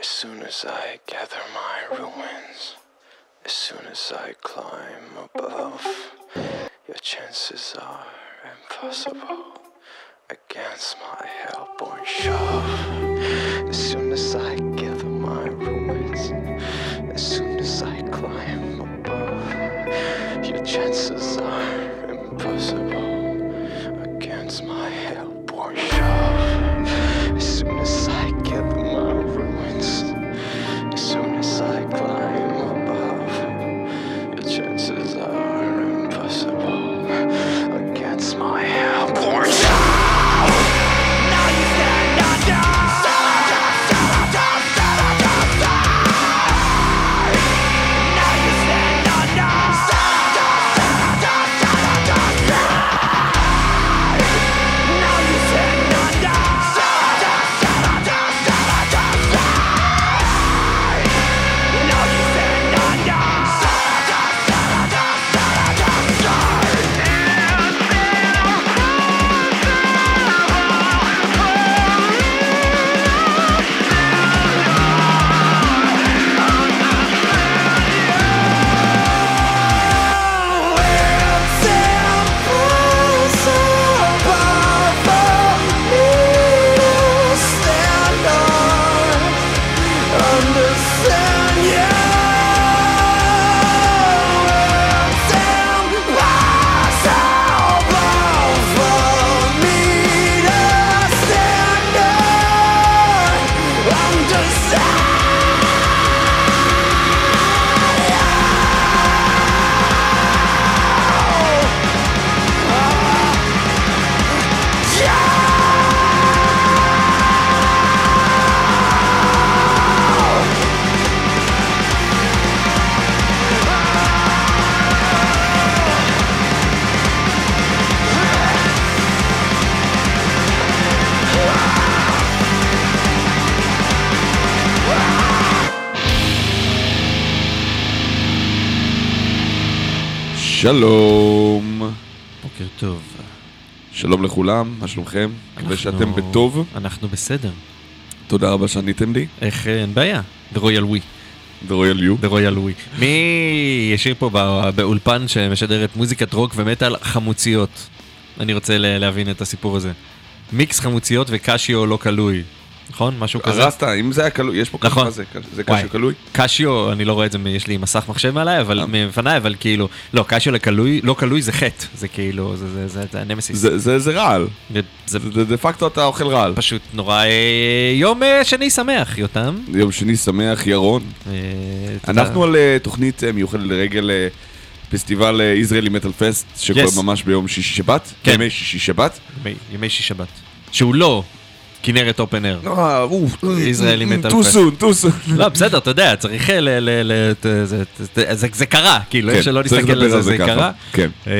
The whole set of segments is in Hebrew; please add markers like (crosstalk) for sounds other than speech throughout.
As soon as I gather my ruins, as soon as I climb above, your chances are impossible against my hellborn shove. As soon as I gather my ruins, as soon as I climb above, your chances are. שלום, בוקר טוב. שלום לכולם, מה שלומכם? מקווה שאתם בטוב, אנחנו בסדר. תודה רבה שעניתם לי, איך אה, אין בעיה? The Royal We. The Royal You. The Royal We. מי ישיר פה בא- באולפן שמשדרת מוזיקת רוק ומטאל חמוציות? אני רוצה להבין את הסיפור הזה. מיקס חמוציות וקשיו לא כלוי. נכון? משהו כזה? הרסת, אם זה היה כלוי, יש פה נכון. מה זה? קשו כלוי? קשיו, אני לא רואה את זה, יש לי מסך מחשב מעליי, אבל אה. מפניי, אבל כאילו, לא, קשיו לכלוי, לא כלוי זה חטא, זה כאילו, זה- זה- זה זה הנמסיס. זה- זה זה רעל, זה זה- זה דה פקטו אתה אוכל רעל. פשוט נורא אה, יום אה, שני שמח, יותם. יום שני שמח, ירון. אה. אנחנו על אה, תוכנית אה, מיוחדת לרגל אה, פסטיבל ישראלי מטאל פסט, שקורה Yes. ממש ביום שישי שבת, כן. ימי שישי שבת. ימי- ימי שיש שבת. שהוא לא כנרת Open Air. אה, אוף, ישראלי מטאל. Too soon, too soon. לא, בסדר, אתה יודע, צריך ל... ל- ל- ת- זה- זה- זה- זה קרה, כאילו, איך שלא כן, צריך נסתכל על זה, זה. קרה. כן. אה,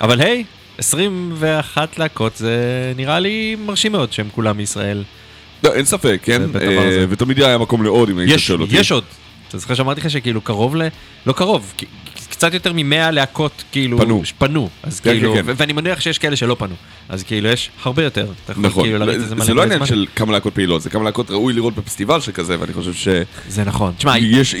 אבל היי, 21 להקות זה נראה לי מרשים מאוד שהם כולם מישראל. לא, אין ספק, כן? אה. ותמיד היה מקום לעוד אם היית שואל אותי. יש עוד. אתה זוכר שאמרתי לך שכאילו קרוב ל... לא קרוב, קצת יותר ממאה להקות כאילו... פנו. פנו. אז כן, כאילו, כן, ו- ואני מניח שיש כאלה שלא פנו. אז כאילו יש הרבה יותר. נכון, כאילו זה מלא זה לא עניין. של כמה להקות פעילות, זה כמה להקות ראוי לראות בפסטיבל שכזה, ואני חושב זה נכון. תשמע, שיש,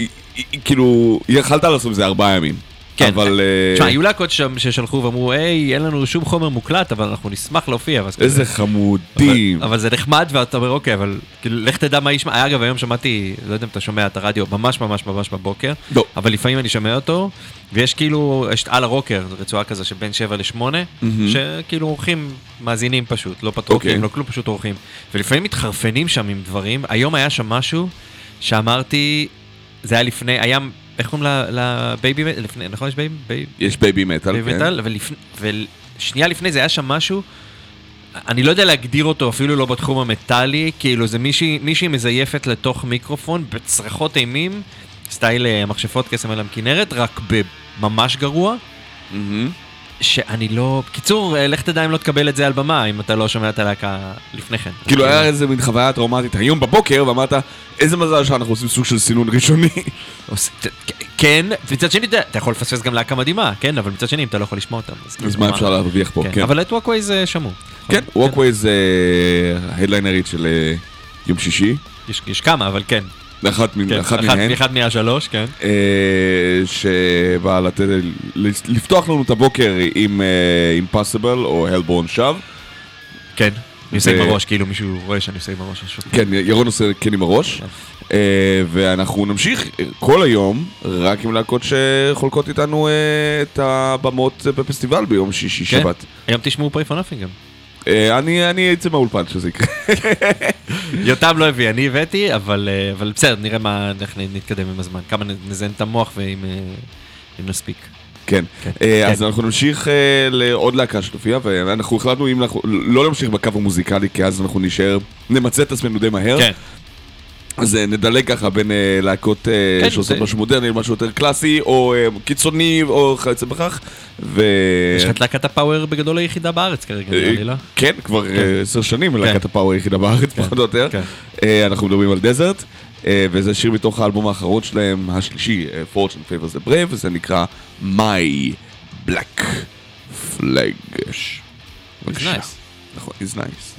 כאילו, יכלת לעשות את זה ארבעה ימים. כן. אבל... אה, תשמע, היו להקות שם ששלחו ואמרו, היי, אין לנו שום חומר מוקלט, אבל אנחנו נשמח להופיע. איזה חמודים. אבל, אבל זה נחמד, ואתה אומר, אוקיי, אבל כאילו, לך תדע מה ישמע. אגב, היום שמעתי, לא יודע אם אתה שומע את הרדיו ממש ממש ממש בבוקר, לא. אבל לפעמים אני שומע אותו, ויש כאילו, יש על הרוקר, רצועה כזה שבין 7 ל-8, מהמם. שכאילו אורחים מאזינים פשוט, לא פטרוקים, אוקיי. לא כלום, פשוט אורחים. ולפעמים מתחרפנים שם עם דברים. היום היה שם משהו שאמרתי, זה היה לפני, היה, איך קוראים לבייבי, לפני, נכון יש בייבי? יש בייבי מטאל, כן. מטאל, ושנייה לפני זה היה שם משהו, אני לא יודע להגדיר אותו אפילו לא בתחום המטאלי, כאילו זה מישהי, מישהי מזייפת לתוך מיקרופון בצרחות אימים, סטייל אה, מכשפות קסם על הכנרת, רק בממש גרוע, מהמם. שאני לא... בקיצור, אה, לך תדע אם לא תקבל את זה על במה, אם אתה לא שומע את הלהקה לפני כן. כאילו היה איזה מין חוויה טראומטית היום בבוקר, ואמרת, איזה מזל שאנחנו עושים סוג של סינון ראשוני. (laughs) כן, מצד שני, אתה יכול לפספס גם להקה מדהימה, כן, אבל מצד שני, אם אתה לא יכול לשמוע אותם, אז כאילו, מה אפשר להרוויח פה, כן. אבל את ווקווי זה שמעו. כן, ווקווי זה ההדליינרית של אה, יום שישי, יש, יש כמה, אבל כן. אחת מן- כן, אחת מהן. אחד מהשלוש, כן. אה, שבאה לתת, לפתוח לנו את הבוקר עם אימפסיבל או הלבורן שב. כן. אני עושה עם הראש, כאילו מישהו רואה שאני עושה עם הראש. כן, ירון עושה כן עם הראש. כן. אה, ואנחנו נמשיך כל היום רק עם להקות שחולקות איתנו אה, את הבמות בפסטיבל ביום שישי כן. שבת. היום תשמעו פרי נאפינג גם. אה, אני אצא מהאולפן שזה יקרה. (laughs) יותם לא הביא, אני הבאתי, אבל אה, בסדר, נראה מה, איך נתקדם עם הזמן. כמה נזיין את המוח ואם אה, נספיק. כן. כן. אה, אז כן. אנחנו נמשיך לעוד להקה שתופיע, ואנחנו החלטנו אם לא להמשיך בקו המוזיקלי, כי אז אנחנו נשאר, נמצה את עצמנו די מהר. כן. אז אה, נדלג ככה בין אה, להקות אה, כן, שעושות משהו מודרני למשהו יותר קלאסי, או קיצוני, או כיוצא בכך. ו... יש לך את להקת הפאוור בגדול היחידה בארץ כרגע, נראה לי, לא? כן, כבר אה, עשר שנים להקת הפאוור היחידה בארץ, כן, פחות או יותר. כן. אנחנו מדברים על דזרט, וזה שיר מתוך האלבום האחרון שלהם, השלישי, Fortune Favors the Brave, וזה נקרא My Black Flag. בבקשה. נכון, it's nice.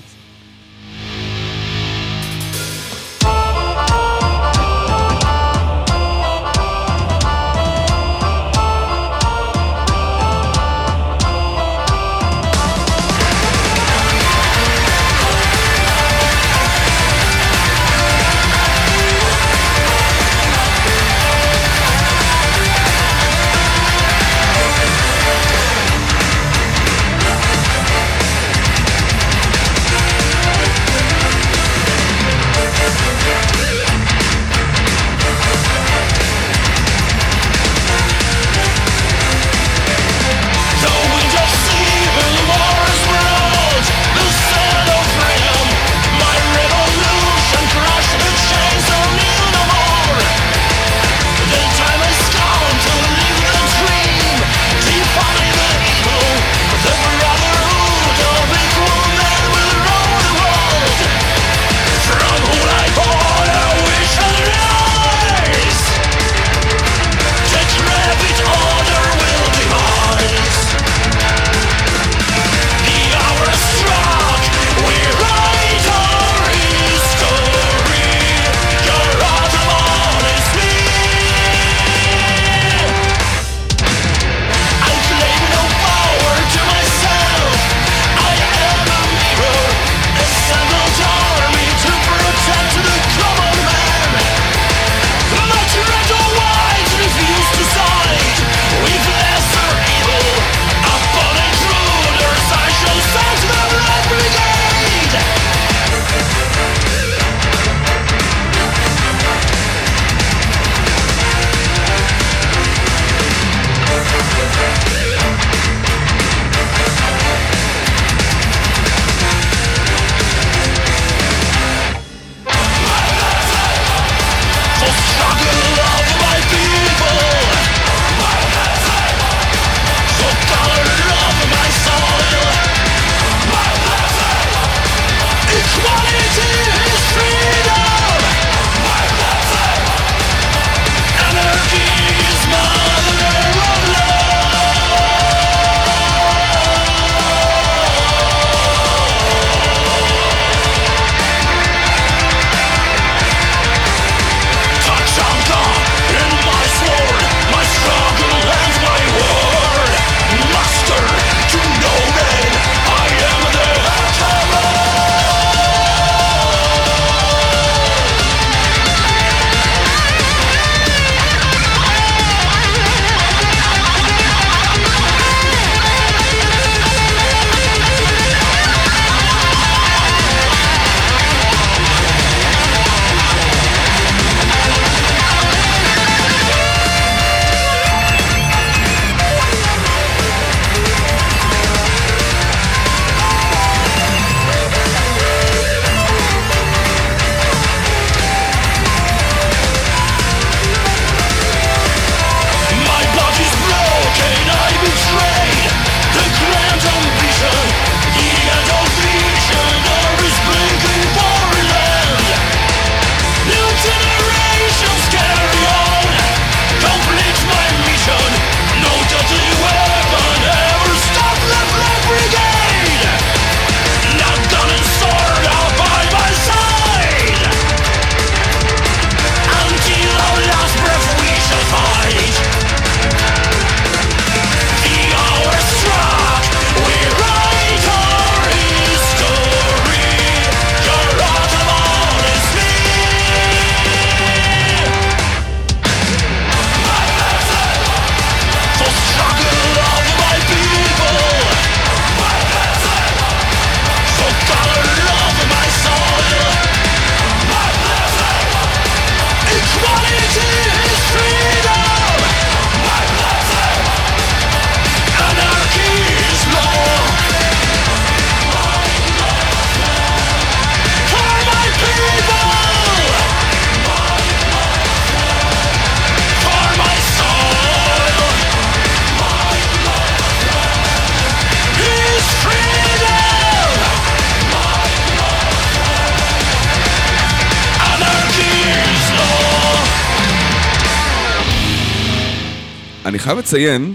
חייב לציין,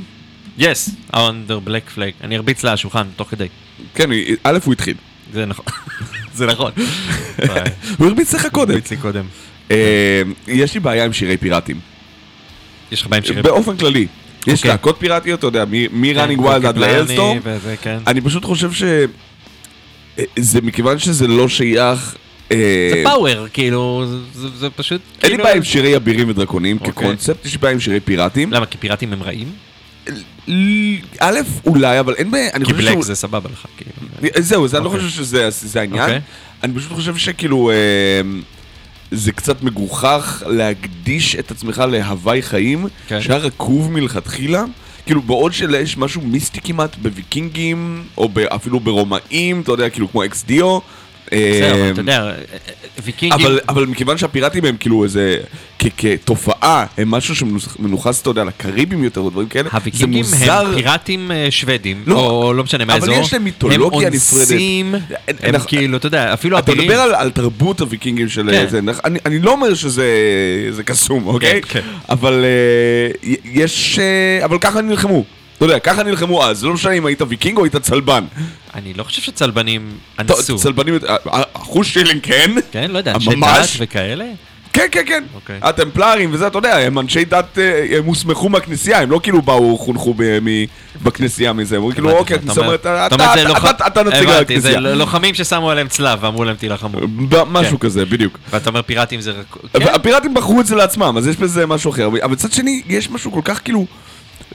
Yes, under black flag. אני ארביץ לה השולחן תוך כדי. כן, א', הוא התחיל. זה נכון. (laughs) זה נכון. (laughs) הוא הרביץ לך קודם. הרביץ לי קודם. אה, יש לי בעיה עם שירי פיראטים. יש לך בהם שירים? באופן כללי. יש אוקיי. להקות פיראטיות, אתה יודע, מ- כן, wild עד לאלסטורם. וזה, כן. אני פשוט חושב ש... אה, זה מכיוון שזה לא שייך... אה, זה פאוור, כאילו, זה- פשוט... אין לי כאילו- בעיה עם שירי אבירים ודרקונים אוקיי. כקונספט, יש לי בעיה עם שירי פיראטים. למה? כי פיראטים הם רעים? א', אולי, אבל אין בעיה, אני כי חושב בלק שהוא... זה סבבה לך, כאילו. זהו, זה אני לא אוקיי. חושב שזה זה העניין. אוקיי. אני פשוט חושב שכאילו... אה, זה קצת מגוחך להקדיש את עצמך להוואי חיים כן. שהיה רקוב מלכתחילה. כאילו בעוד שיש משהו מיסטי כמעט בוויקינגים, או אפילו ברומאים, אתה יודע, כאילו כמו אקס דיו. בסדר, אבל אה, אתה יודע, ויקינגים... אבל, אבל מכיוון שהפיראטים הם כאילו איזה, כ- כתופעה, הם משהו שמנוכס, אתה יודע, לקריבים יותר או דברים כאלה, זה הוויקינגים מוזר. הם פיראטים אה, שוודים, לא, או לא משנה אבל מהאזור. יש להם מיתולוגיה הם נפרדת. אונסים, הם אנחנו- כאילו, אתה יודע, אפילו אתה אבירים... מדבר על, על תרבות הוויקינגים של כן. זה, אני, אני לא אומר שזה זה קסום, אוקיי? כן. אבל אה, יש, אה, אבל ככה נלחמו. אתה יודע, ככה נלחמו אז, זה לא משנה אם היית ויקינג או היית צלבן. אני לא חושב שצלבנים אנסו. צלבנים, אה, אה, אחוז שילינג כן, כן, לא יודע, אנשי. דת וכאלה? כן, כן, כן. אוקיי. הטמפלרים וזה, אתה יודע, הם אנשי דת, אה, הם הוסמכו מהכנסייה, הם לא כאילו באו, חונכו ב- מ- בכנסייה מזה, הם כאילו, אוקיי, אתה הכנסייה אומר- אומרת, אתה- נציג הבנתי, זה הכנסייה. לוחמים ששמו עליהם צלב ואמרו להם תילחמו. משהו כן. כזה, בדיוק. ואתה אומר פיראטים זה... רק- כן? הפיראטים בחרו את זה לעצמם, אז יש בזה משהו אחר. אבל מצד שני, יש משהו כל כך כאילו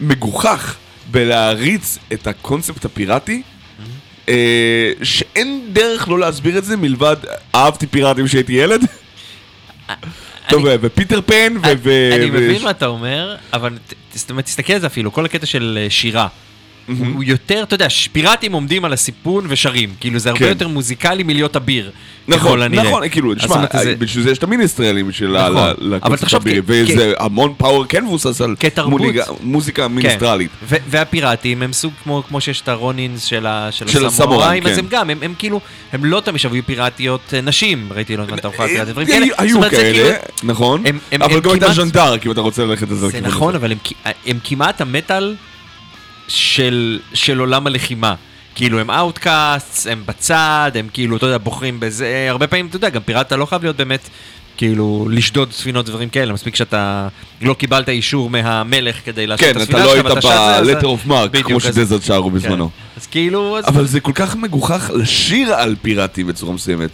מגוחך בלהריץ את הקונספט הפיראטי, אה, שאין דרך לא להסביר את זה מלבד אהבתי פיראטים כשהייתי ילד. (laughs) טוב, ופיטר פן, ו... אני מבין מה אתה אומר, אבל תסתכל על זה אפילו, כל הקטע של אה, שירה. הוא הוא יותר, אתה יודע, פיראטים עומדים על הסיפון ושרים, כאילו זה הרבה כן. יותר מוזיקלי מלהיות אביר. נכון. נכון, כאילו, תשמע, זה- בשביל זה יש את המיניסטרלים של נכון. הבירי, כ- וזה המון power כן מבוסס על מוזיקה מיניסטרלית. כן. ו- והפיראטים הם סוג כמו, כמו שיש את ה ronins של, ה- של, של הסמוראים, אז כן. הם גם, הם, הם כאילו, הם לא תמיד שבויו פיראטיות אה, נשים, ראיתי לא יודעת תערוכה אה, פיראטית, דברים כאלה. היו כאלה, כאילו- נכון, אבל גם הייתה ז'נדארק, אם אתה רוצה ללכת לזה. זה נכון. אבל הם כמעט המטאל של, של עולם הלחימה. כאילו הם outcast, הם בצד, הם כאילו, אתה יודע, בוחרים בזה, הרבה פעמים, אתה יודע, גם פיראטה לא חייב להיות באמת, כאילו, לשדוד ספינות ודברים כאלה, מספיק שאתה לא קיבלת אישור מהמלך כדי לעשות את כן, הספינה אתה לא שלך, היית ואתה שד זה, אז- ב- letter of marque, כמו שדזרט שרו כן. בזמנו. אז כאילו, אז... אבל זה כל כך מגוחך לשיר על פיראטים בצורה מסוימת.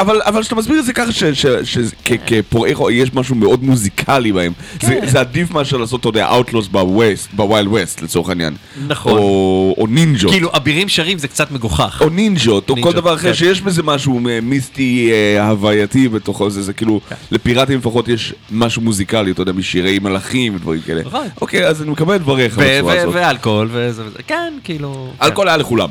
אבל כשאתה מסביר את זה ככה שכפורעי חוק יש משהו מאוד מוזיקלי בהם, זה- כן. זה עדיף מאשר לעשות, אתה יודע, Outlaws ב Wild West לצורך העניין. נכון. או נינג'ות. כאילו, אבירים שרים זה קצת מגוחך. או נינג'ות, או כל דבר אחר כן. שיש בזה משהו מיסטי אה, הווייתי בתוכו, זה כאילו, כן. לפיראטים לפחות יש משהו מוזיקלי, אתה יודע, משירי מלאכים ודברים כאלה. נכון. אוקיי, אז אני מקבל את דבריך בצורה הזאת. ואלכוהול, וזה וזה, כן, כאילו... אלכוהול היה לכולם.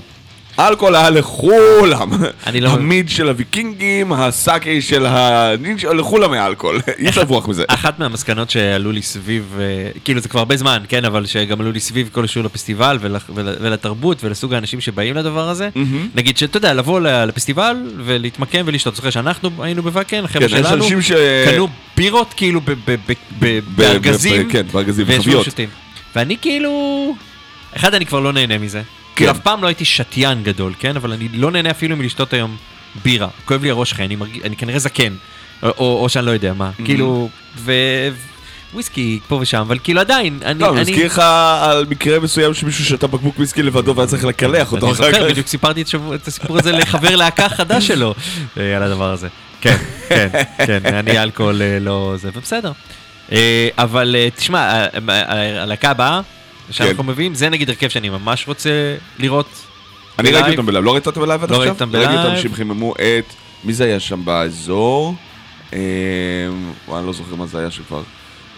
אלכוהול היה לכולם. אני לא- המיד של הוויקינגים, הסאקי של הנינג'ה, לכולם היה אלכוהול. אי אפשר לברוח מזה. אחת מהמסקנות שעלו לי סביב, אה, כאילו זה כבר הרבה זמן, כן, אבל שגם עלו לי סביב כל השיר לפסטיבל ול, ול, ולתרבות ולסוג האנשים שבאים לדבר הזה. נגיד שאתה יודע, לבוא לפסטיבל ולהתמקם ולשתות. זוכר שאנחנו היינו בוואקן, החבר'ה כן, שלנו. קנו בירות כאילו בארגזים, כן, בארגזים, בחביות. ואני כאילו, אחד, אני כבר לא נהנה מזה. כאילו אף פעם לא הייתי שתיין גדול, כן? אבל אני לא נהנה אפילו מלשתות היום בירה. כואב לי הראש אחי, אני, מרג... אני כנראה זקן. או, או, או שאני לא יודע מה. כאילו, ו... וויסקי פה ושם, אבל כאילו עדיין, אני... לא, אני אני... מזכיר לך על מקרה מסוים שמישהו שתה בקבוק וויסקי לבדו והיה צריך לקלח אותו אני אחר זוכר, כך. בדיוק סיפרתי את, הסיפור הזה לחבר להקה חדש (laughs) שלו אה, על הדבר הזה. כן, כן, כן, אני אלכוהול אה, לא זה, ובסדר. אה, אבל תשמע, הלהקה הבאה שאנחנו כן. מביאים, זה נגיד הרכב שאני ממש רוצה לראות. אני ראיתי ב live. אותם ב live, לא ראית אותם ב live עד לא עכשיו? ראיתי אותם ראיתי אותם ב live. שהם חיממו את... מי זה היה שם באזור? אה, אני לא זוכר מה זה היה שכבר.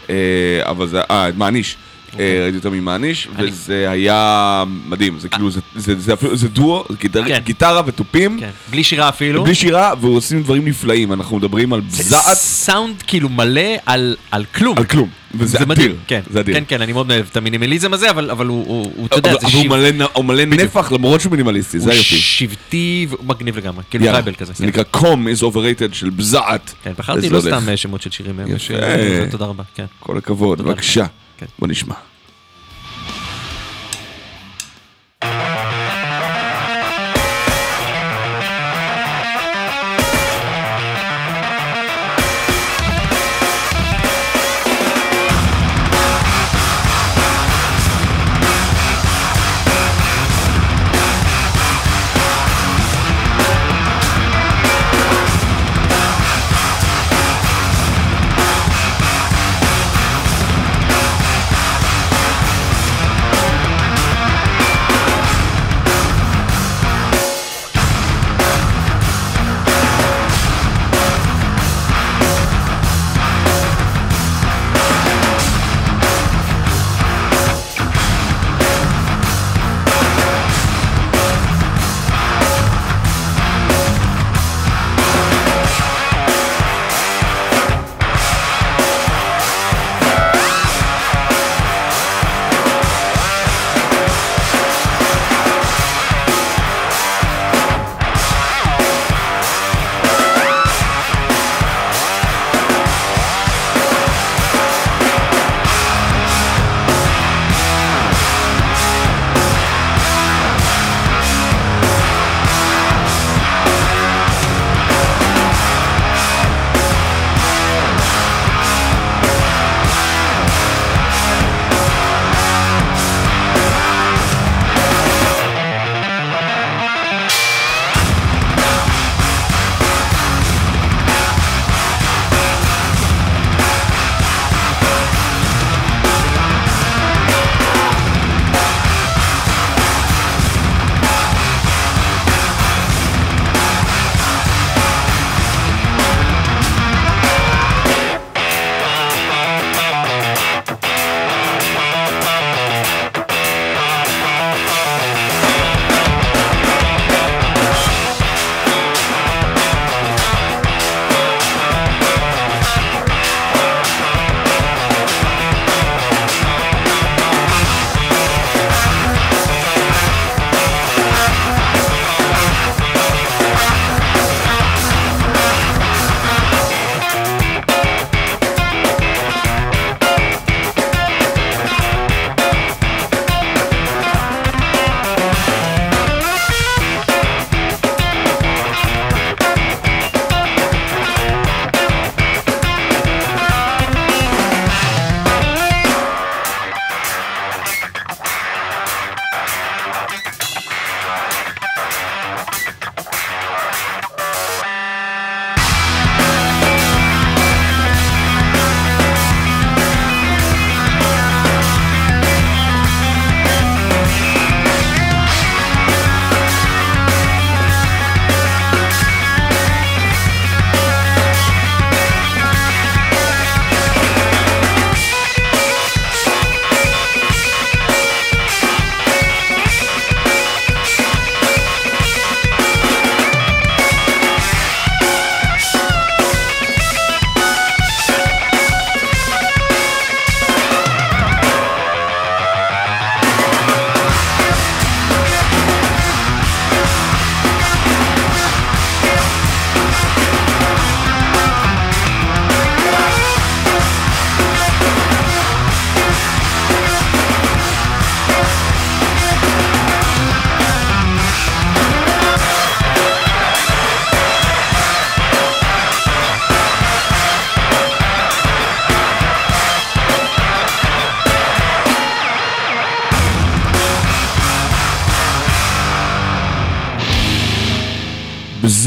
אה, אבל זה... אה, מעניש. אה, ראיתי אותם עם מעניש, אוקיי. אני- וזה היה מדהים. זה כאילו, זה- זה זה אפילו, זה דואו, זה כן. גיטרה ותופים, כן, בלי שירה אפילו. בלי שירה, ועושים דברים נפלאים. אנחנו מדברים על זה זעת סאונד כאילו מלא על, על כלום. על כלום. וזה מדהים, אדיר. כן, זה אדיר. כן, כן, אני מאוד אוהב את המינימליזם הזה, אבל, אבל הוא, הוא, הוא, אתה יודע, אבל זה אבל הוא שיב- מלא נ- הוא מלא נפח למרות שהוא מינימליסטי, זה הוא היופי. שבטי והוא מגניב לגמרי, כאילו tribal כזה. זה כן. נקרא קום is overrated של בזעת. כן, בחרתי לא הולך. סתם אה, שמות של שירים. אה, יפה. תודה רבה, כן. כל הכבוד, בבקשה. כן. בוא נשמע.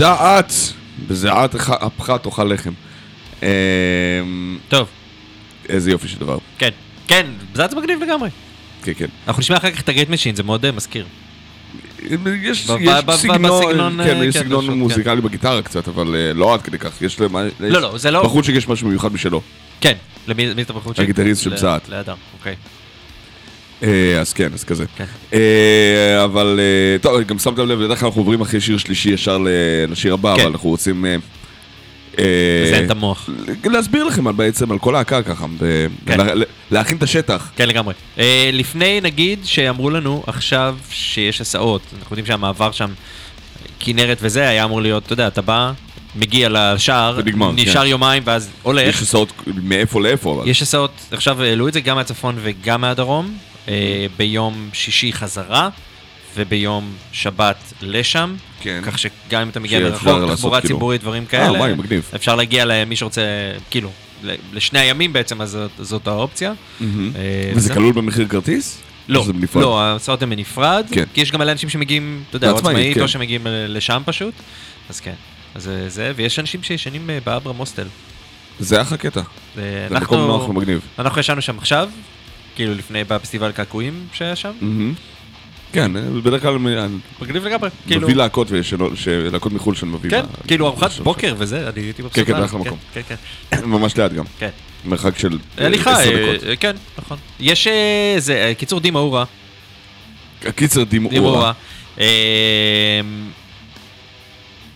בזעת, בזעת אפך תאכל לחם. אמ, טוב, איזה יופי של דבר. כן. כן, זה מגניב לגמרי. כן, כן. אנחנו נשמע אחר כך את הגייט משין, זה מאוד אה, מזכיר. יש ב- יש ב- ב- סגנון, בסגנון, כן, אה, יש כן, סגנון פשוט, מוזיקלי בגיטרה קצת, אבל אה, לא עד כדי כך. יש להם... לא, לא, זה לא- בחוץ שיש משהו מיוחד משלו. כן, למי מי אתה בחוץ? הגיטריסט של זעת. לאדם, אוקיי. אה, אז כן, אז כזה. כן. אה, אבל, אה, טוב, גם שמתם לב, בדרך כלל אנחנו עוברים אחרי שיר שלישי ישר לשיר הבא, כן. אבל אנחנו רוצים... מזיין את המוח. להסביר לכם בעצם על כל ההקה ככה, כן. לה- להכין את השטח. כן, לגמרי. לפני, נגיד, שאמרו לנו עכשיו שיש הסעות, אנחנו יודעים שהמעבר שם, כנרת וזה, היה אמור להיות, אתה יודע, אתה בא, מגיע לשער, ונגמר, נשאר כן. יומיים, ואז הולך. יש הסעות מאיפה לאיפה, אבל. יש הסעות, עכשיו העלו את זה גם מהצפון וגם מהדרום, ביום שישי חזרה, וביום שבת לשם. כן. כך שגם אם אתה מגיע לעשות תחבורה כאילו- ציבורית, דברים אה, כאלה, וואי, מגניב. אפשר להגיע למי שרוצה, כאילו, לשני הימים בעצם, אז זאת- זאת האופציה. אה, וזה. כלול במחיר כרטיס? לא? לא, ההסעות הן בנפרד, כן. כי יש גם מלא אנשים שמגיעים, אתה יודע, או לעצמאית, עצמאית, כן. או שמגיעים אה, לשם פשוט, אז כן. אז אה, זה, ויש אנשים שישנים אה, באברהם הוסטל. זה אחלה קטע. אה, זה אנחנו- מקום נוח ומגניב. אנחנו ישנו שם עכשיו, כאילו לפני, בפסטיבל קעקועים שהיה שם. כן, בדרך כלל מגניב לגמרי, כאילו, מביא להקות וישנות- ש- להקות מחו"ל שאני מביא. כן, כאילו ארוחת. בוקר וזה, אני הייתי מבסוט. כן, כן, אחלה מקום. כן, כן, (coughs) ממש ליד גם. כן. מרחק של אה, הליכה, עשר דקות. אה, כן, נכון. יש, אה, זה, אה, קיצור דימה אורה, קיצר דימה. אורה. אה,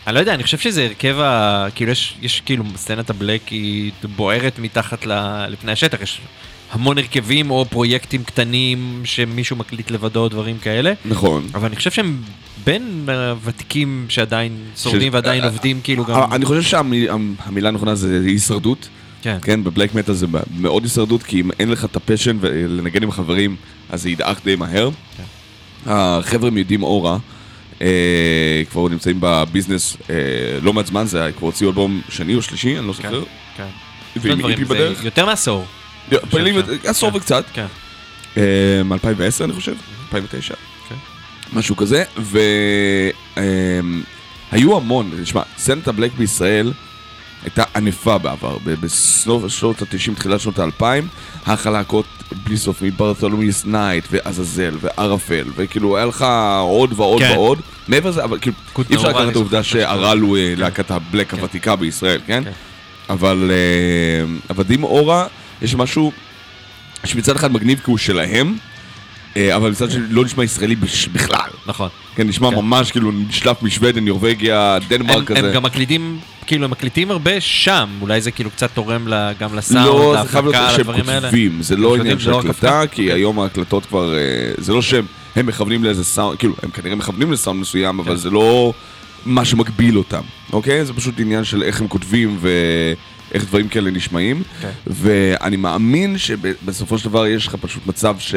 אני לא יודע, אני חושב שזה הרכב ה... כאילו יש, יש כאילו סצנת הבלק היא בוערת מתחת ל- לפני השטח, יש המון הרכבים או פרויקטים קטנים שמישהו מקליט לבדו, דברים כאלה. נכון. אבל אני חושב שהם בין הוותיקים שעדיין שורדים ש- ועדיין אה, עובדים, כאילו גם... אה, אני חושב שהמילה הנכונה זה הישרדות. כן. כן, בבלק מטאל זה מאוד הישרדות, כי אם אין לך את הפשן ולנגן עם חברים, אז זה ידעך די מהר. כן. החבר'ה מיודעים אורה, אה, כבר נמצאים בביזנס אה, לא מעט זמן, זה כבר הוציאו אלבום שני או שלישי, אני לא כן, זוכר. כן. ועם דברים, איפי זה בדרך. יותר מעשור. פעילים כן. עשור כן. וקצת. כן. מ-2010 אני חושב, 2009. כן. משהו כזה, והיו המון, תשמע, סצנת הבלק בישראל הייתה ענפה בעבר, בסוף שנות ה-90, תחילת שנות ה-2000, החלקות בלי סוף מברתולומיוס נייט, ועזאזל, וערפל, וכאילו היה לך עוד ועוד כן. ועוד, מעבר לזה, אבל כאילו, אי אפשר לקחת את העובדה שהר"ל הוא אה, להקת ה black כן. הוותיקה בישראל, כן? כן. אבל אבל דימה אורה, יש משהו שמצד אחד מגניב כי הוא שלהם, אה, אבל מצד שני לא נשמע ישראלי בכלל. נכון. כן, נשמע כן. ממש כאילו נשלף משוודן, נורבגיה, הם, דנמרק כזה. הם גם מקליטים, כאילו הם מקליטים הרבה שם, אולי זה כאילו קצת תורם גם לסאונד, לא, זה חייב להיות להפקה, שהם לדברים האלה. כותבים, זה לא עניין של לא הקלטה, הפקה? כי אוקיי. היום ההקלטות כבר, אה, זה לא שהם הם מכוונים לאיזה סאונד, כאילו, הם כנראה מכוונים לסאונד מסוים, אבל כן. זה לא מה שמגביל אותם, אוקיי? זה פשוט עניין של איך הם כותבים ואיך דברים כאלה נשמעים, כן. ואני מאמין שבסופו של דבר יש לך פשוט מצב ש...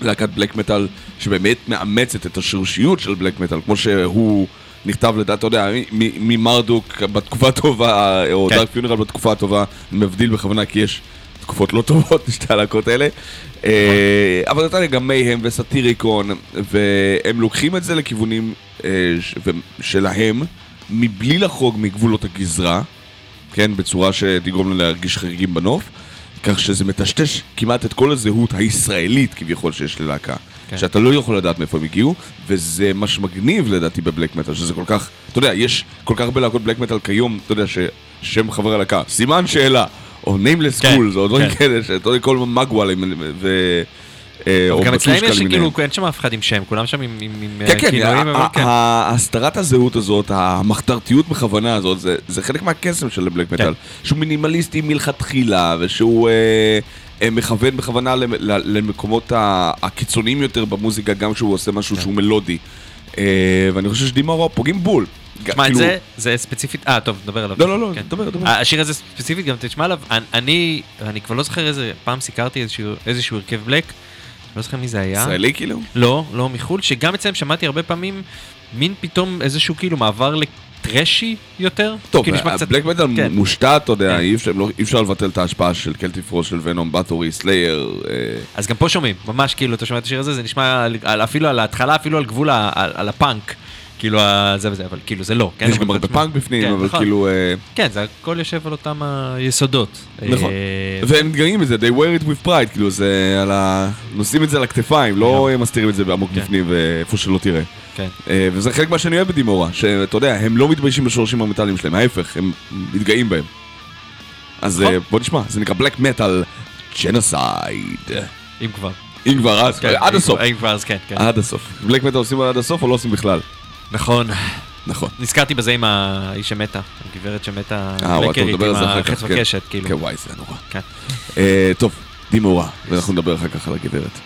להקת בלק מטאל שבאמת מאמצת את השורשיות של בלק מטאל, כמו שהוא נכתב לדעת, אתה יודע, ממרדוק בתקופה הטובה, או כן. דארק פיונרל בתקופה הטובה, אני מבדיל בכוונה כי יש תקופות לא טובות לשתי הלהקות האלה. אה, אבל אתה יודע, גם מייהם וסאטיריקון, והם לוקחים את זה לכיוונים אה, שלהם, מבלי לחרוג מגבולות הגזרה, כן, בצורה שתגרום להם להרגיש חריגים בנוף, כך שזה מטשטש כמעט את כל הזהות הישראלית כביכול שיש ללהקה. כן. שאתה לא יכול לדעת מאיפה הם הגיעו, וזה מה שמגניב לדעתי בבלק מטאל, שזה כל כך, אתה יודע, יש כל כך הרבה להקות בלק מטאל כיום, אתה יודע, ששם חבר הלהקה, סימן שאלה, או nameless כן, ghouls, או דברים כן. כאלה, שאתה יודע, כל מגוואל, ו... אה, או גם אצלהם יש. כאילו, אין שם אף אחד עם שם, כולם שם עם, כן, אה, כן, כינויים, אבל ה- כן. הסתרת הזהות הזאת, המחתרתיות בכוונה הזאת, זה- חלק מהקסם של בלק מטאל. שהוא מינימליסטי מלכתחילה, ושהוא אה, מכוון בכוונה למקומות הקיצוניים יותר במוזיקה, גם כשהוא עושה משהו שהוא מלודי. ואני חושב שדימה פוגעים בול. תשמע, את כאילו- זה, זה ספציפית, אה, טוב, נדבר עליו. לא, לא, לא, כן. דבר, דבר. השיר הזה ספציפית, גם תשמע עליו, אני- אני, כבר לא זוכר איזה, פעם סיקרתי איזשהו הרכב בלק, לא זוכר מי זה היה. ישראלי כאילו? לא, לא מחו"ל, שגם אצלם שמעתי הרבה פעמים מין פתאום איזשהו כאילו מעבר לטרשי יותר. טוב, כאילו נשמע קצת- בלק מטאל כן. מושתת, אתה יודע, כן. אי אפשר- לא- אי אפשר לבטל את ההשפעה של Celtic Frost, של Venom, Bathory, Slayer. אה, אז גם פה שומעים, ממש כאילו, אתה שומע את השיר הזה, זה נשמע אפילו על ההתחלה, אפילו על גבול על הפאנק. כאילו, זה וזה, אבל כאילו זה לא, כן? יש גם הרבה פאנק בפנים, כן, אבל נכון. כאילו... אה, כן, זה הכל יושב על אותם היסודות. נכון. אה, והם מתגאים בזה, they wear it with pride, כאילו זה על ה... נושאים את זה על הכתפיים, לא מסתירים את זה בעמוק כן. בפנים ואיפה שלא תראה. כן. אה, וזה חלק מה שאני אוהב בדימורה, שאתה יודע, הם לא מתביישים בשורשים המטאליים שלהם, ההפך, הם מתגאים בהם. אז נכון. בוא נשמע, זה נקרא בלק מטאל ג'נוסייד. אם כבר. אם כבר אז, כן, עד הסוף. אם כבר, אז כן, כן. עד הסוף. בלק מטאל עושים עד הסוף או לא עושים בכלל? נכון. נכון. נזכרתי בזה עם האיש שמתה, הגברת שמתה, אה, מדבר על עם החץ כן. וקשת, כאילו. כן, וואי, זה נורא. כן. אה, טוב, דימורה, ואנחנו נדבר אחר כך על הגברת.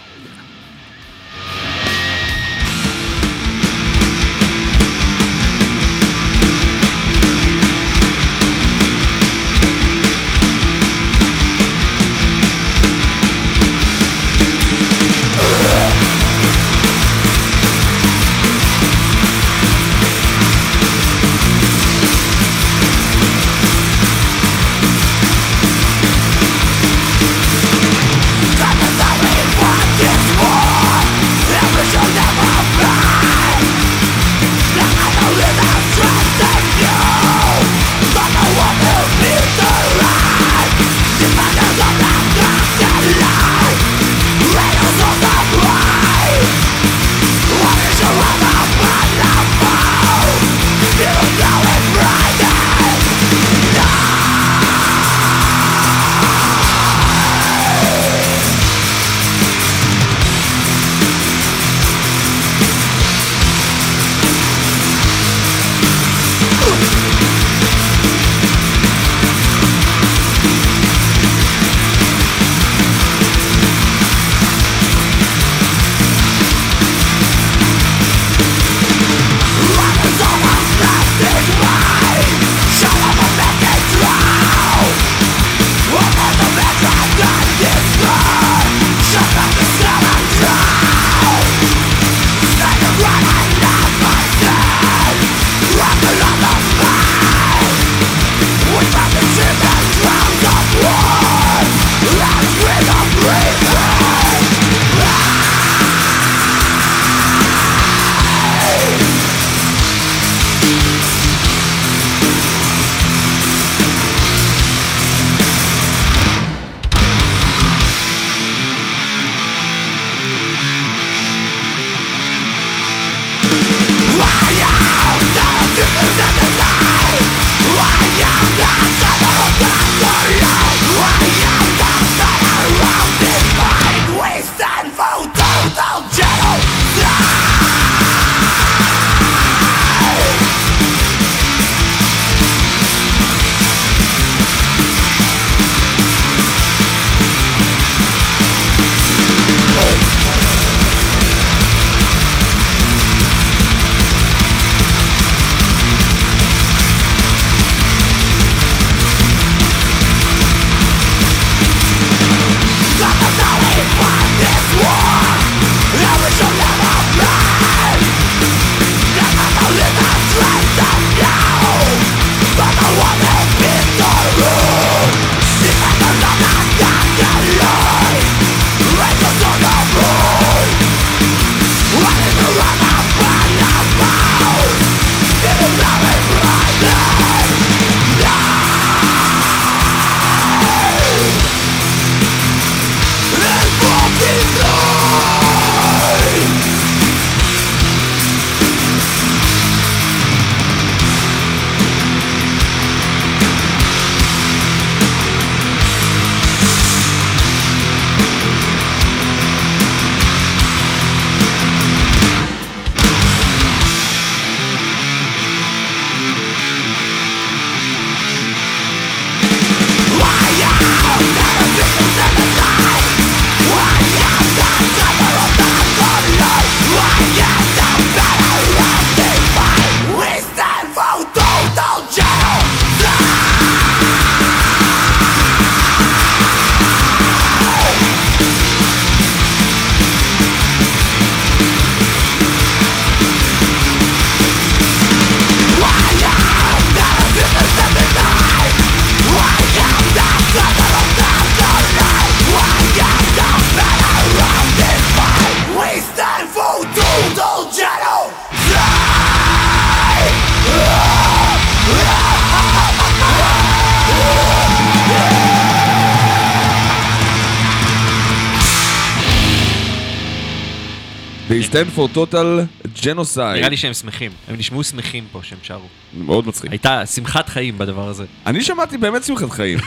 They stand for total genocide. נראה לי שהם שמחים. הם נשמעו שמחים פה שהם שרו. מאוד מצחיק. הייתה שמחת חיים בדבר הזה. אני שמעתי באמת שמחת חיים.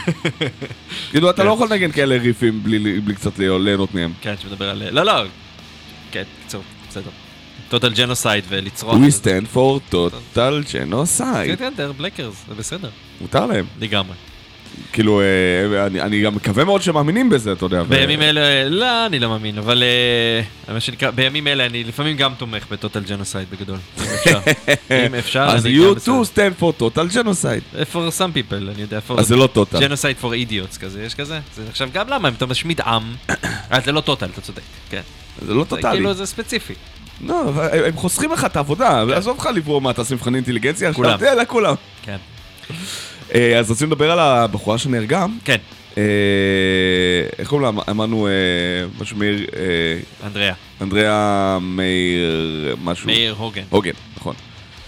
(laughs) כאילו, אתה לא יכול לנגן כאלה ריפים בלי קצת ליהנות מהם. כן, שמדבר על... לא, לא. כן, בקיצור, בסדר. טוטל ג'נוסייד ולצרוח. We stand for total כן, genocide. כן, they're בלקרס, זה בסדר. מותר להם. לגמרי. כאילו, אה, אני אני גם מקווה מאוד שהם מאמינים בזה, אתה יודע. ו- בימים אלה, לא, אני לא מאמין, אבל אה, מה שנקרא, בימים אלה אני לפעמים גם תומך ב total genocide בגדול. אם אפשר. (laughs) אם אפשר, אז you too stand for total genocide. For some people, אני יודע. אז זה לא total. genocide for idiots כזה, יש כזה. זה עכשיו גם למה, אם אתה משמיד עם, (coughs) אה, זה לא total, אתה צודק, כן. זה לא טוטאלי. כאילו זה ספציפי. לא, הם חוסכים לך את העבודה, ועזוב אותך לברור מה, תעשה מבחני אינטליגנציה? כולם. כולם. כן. אה, אז רצינו לדבר על הבחורה שנהרגה. כן, אה, איך קוראים לה? אמרנו אה, משהו מאיר... אה, אנדריאה. אנדריאה מאיר... משהו. מאיר הוגן. הוגן, נכון.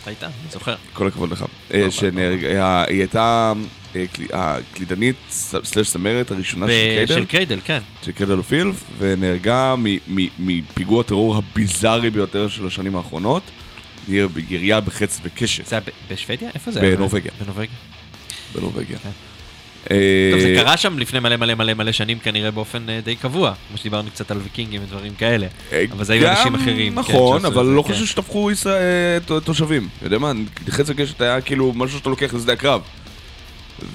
הייתה, אני זוכר. כל הכבוד לך. שנהרגה, היא הייתה קל- הקלידנית סלש זמרת הראשונה של קיידל. של קריידל, כן. של קרדל אופילף, ונהרגה מפיגוע הטרור הביזארי ביותר של השנים האחרונות. ירייה בחץ וקשת זה היה בשוודיה? איפה זה היה? בנורבגיה. בנורבגיה. בנורבגיה. כן. אה, טוב, זה קרה שם לפני מלא מלא מלא מלא שנים כנראה באופן אה, די קבוע, כמו שדיברנו קצת על ויקינגים ודברים כאלה. אה, אבל זה היו אנשים אחרים. כן, נכון, אבל לא כן. חושב שטפחו תושבים. אתה יודע מה, חץ וקשת היה כאילו משהו שאתה לוקח לשדה הקרב.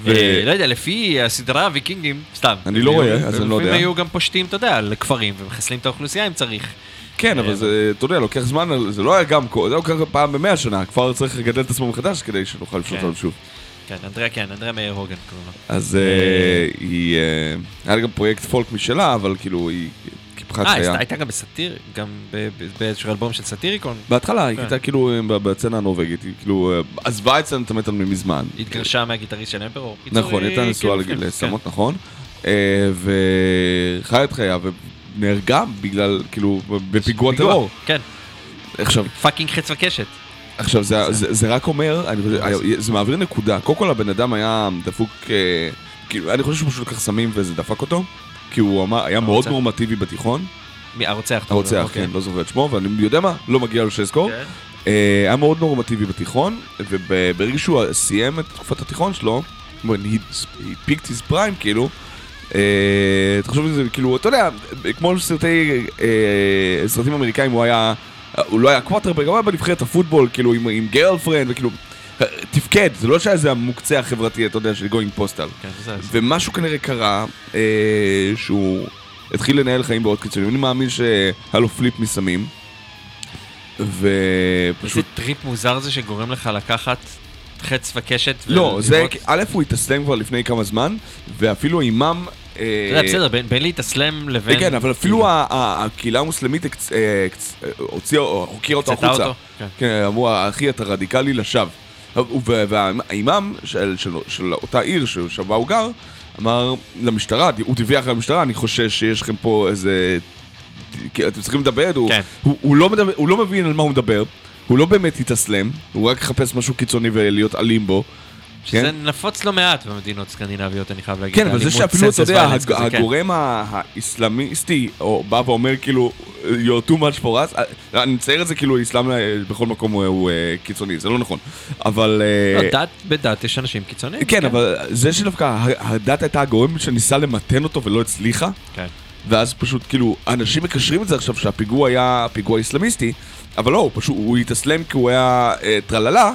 ו- לא יודע, לפי הסדרה הוויקינגים, סתם. אני לא הם רואה, אז אני לא יודע. לפעמים היו גם פושטים, אתה יודע, על כפרים ומחסלים את האוכלוסייה אם צריך. כן, אבל זה, אתה יודע, לוקח זמן, זה לא היה גם, זה לוקח פעם במאה שנה, הכפר צריך לגדל את עצמו מחדש כדי שנוכל לשלוט. עליו שוב. כן, אנדריה, כן, אנדריה מאיר הוגן קוראים לו. אז אה, היא, אה, היה לה גם פרויקט פולק משלה, אבל כאילו היא קיפחה את אה, חייה. הייתה גם בסאטיר, גם באיזשהו אלבום של סאטיריקון. בהתחלה היא כן. הייתה כאילו אה, בצנה הנורבגית, היא כאילו אה, עזבה את סצנת המטאל מזמן. התגרשה מהגיטריסט של. בקיצור, נכון, היא הייתה היא נשואה כן, לסמות, נכון. אה, וחיה את חייה, ונהרגה בגלל, כאילו, בפיגוע פיגוע. טרור. כן, עכשיו, fucking חץ וקשת. עכשיו, זה, זה, זה רק אומר, אני, חושב- זה מעביר נקודה. קודם כל הבן אדם היה דפוק, אה, כאילו, אני חושב שהוא פשוט לקח סמים וזה דפק אותו. כי הוא אמר, היה מאוד. נורמטיבי בתיכון. הרוצח. אתה הרוצח, כן, אוקיי. לא זוכר את שמו, ואני יודע מה, לא מגיע לו שאזכור. כן. אה, היה מאוד נורמטיבי בתיכון, וברגע שהוא סיים את תקופת התיכון שלו, when he, he peaked his prime, כאילו, אה, תחשוב על זה, כאילו, אתה יודע, כמו סרטי, אה, סרטים אמריקאים, הוא היה, הוא לא היה קווטרבק, הוא היה בנבחרת הפוטבול, כאילו, עם, עם girlfriend, וכאילו, אה, תפקד, זה לא שהיה איזה המוקצה החברתי, אתה יודע, של going postal. כן. ומשהו כנראה קרה, אה, שהוא התחיל לנהל חיים מאוד קיצוניים. אני מאמין שהיה לו פליפ מסמים. ופשוט... איזה טריפ מוזר זה שגורם לך לקחת חץ וקשת. לא, זה... א', הוא התאסלם כבר לפני כמה זמן, ואפילו אימאם... אה, אתה יודע, בסדר, בין- להתאסלם לבין... כן, אבל אפילו ה- הקהילה המוסלמית אה, אה, הוציאה, או הוקיעה אותו החוצה. כן. כן, אמרו, אחי, אתה רדיקלי לשווא. והאימאם של, אותה עיר שבה הוא גר, אמר למשטרה, הוא דיווח למשטרה, אני חושש שיש לכם פה איזה... אתם צריכים לדבר, כן. לא הוא לא מבין על מה הוא מדבר, הוא לא באמת התאסלם, הוא רק מחפש משהו קיצוני ולהיות אלים בו. שזה כן? נפוץ לא מעט במדינות סקנדינביות, אני חייב להגיד. כן, אבל זה שאפילו, אתה יודע, הג- כן. הגורם ה- האסלאמיסטי, או בא ואומר כאילו, you're too much for us, אה, אני מצייר את זה כאילו אסלאם אה, בכל מקום הוא- הוא אה, קיצוני, זה לא נכון. אבל... לא, דת, בדת יש אנשים קיצוניים. כן, אבל זה שדווקא הדת הייתה הגורם שניסה למתן אותו ולא הצליחה, כן. ואז פשוט כאילו, אנשים מקשרים את זה עכשיו שהפיגוע היה פיגוע אסלאמיסטי, אבל לא, הוא פשוט, הוא התאסלם כי הוא היה אה, טרללה,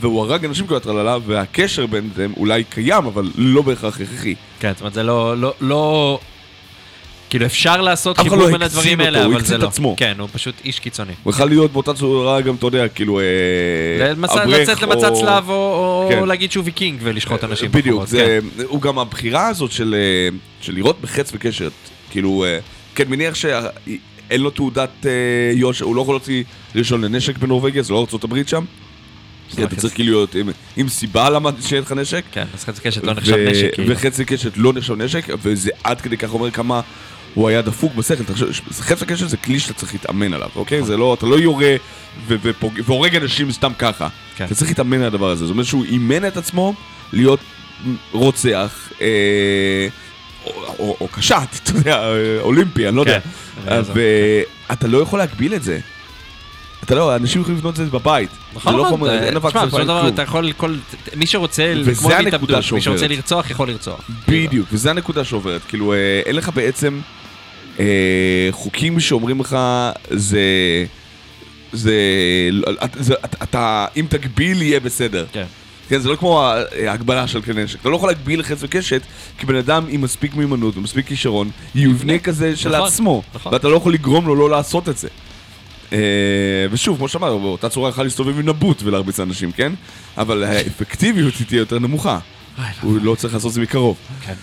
והוא הרג אנשים כי הוא היה טרללה, והקשר בין them אולי קיים, אבל לא בהכרח הכרחי. כן, זאת אומרת, זה לא, לא, לא... כאילו, אפשר לעשות חיבור לא בין הקצין הדברים אותו, האלה, הוא אבל הקצין זה את לא. עצמו. כן, הוא פשוט איש קיצוני. הוא יכול להיות באותה צורה גם, אתה יודע, כאילו, אה, למצ- אברך לצאת למצע או- צלב, או או כן. להגיד שהוא ויקינג ולשחוט אנשים בדיוק, ברחובות, זה, כן. הוא גם הבחירה הזאת של, אה, של לראות בחץ וקשת, כאילו, אה, כן, מניח שאין לו תעודת אה, יושר, הוא לא יכול להוציא רישיון לנשק בנורבגיה, זה לא ארצות הברית שם. כי אתה חץ- צריך כאילו להיות עם, סיבה למה שיהיה לך נשק. כן, אז חצי קשת לא נחשב נשק, כאילו. וחץ וקשת לא נחשב נשק, וזה עד כדי כך אומר כמה הוא היה דפוק בשכל. חץ וקשת זה כלי שאתה צריך להתאמן עליו, אוקיי? זה לא, אתה לא יורה והורג אנשים סתם ככה. כן. אתה צריך להתאמן על הדבר הזה. זאת אומרת שהוא אימן את עצמו להיות רוצח, אה, או, קשת, (laughs) אתה יודע, אה, אולימפי, אני לא יודע. כן, אני יודע. ואתה לא יכול להגביל את זה. אתה לא, אנשים יכולים לבנות את זה בבית. נכון, זה לא נכון, חומר, אה, אבק תשמע, דבר. אתה יכול, כל, מי שרוצה, כמו הנקודה בהתאבדות, מי. שרוצה לרצוח יכול לרצוח. בדיוק, וזה הנקודה שעוברת. כאילו, אה, אין לך בעצם אה, חוקים שאומרים לך, זה... זה... אתה- זה- אתה- אתה... אם תגביל, יהיה בסדר. כן. כן, זה לא כמו ה- ההגבלה של כלי נשק. אתה לא יכול להגביל חץ וקשת, כי בן אדם עם מספיק מיומנות ומספיק כישרון, יבנה כזה של נכון, עצמו. נכון. ואתה לא יכול לגרום לו לא לעשות את זה. אה, ושוב, כמו שאמרנו, באותה צורה יכול להסתובב עם נבוט ולהרביץ לאנשים, כן? אבל האפקטיביות היא תהיה יותר נמוכה. הוא לא צריך לעשות את זה מקרוב. כן.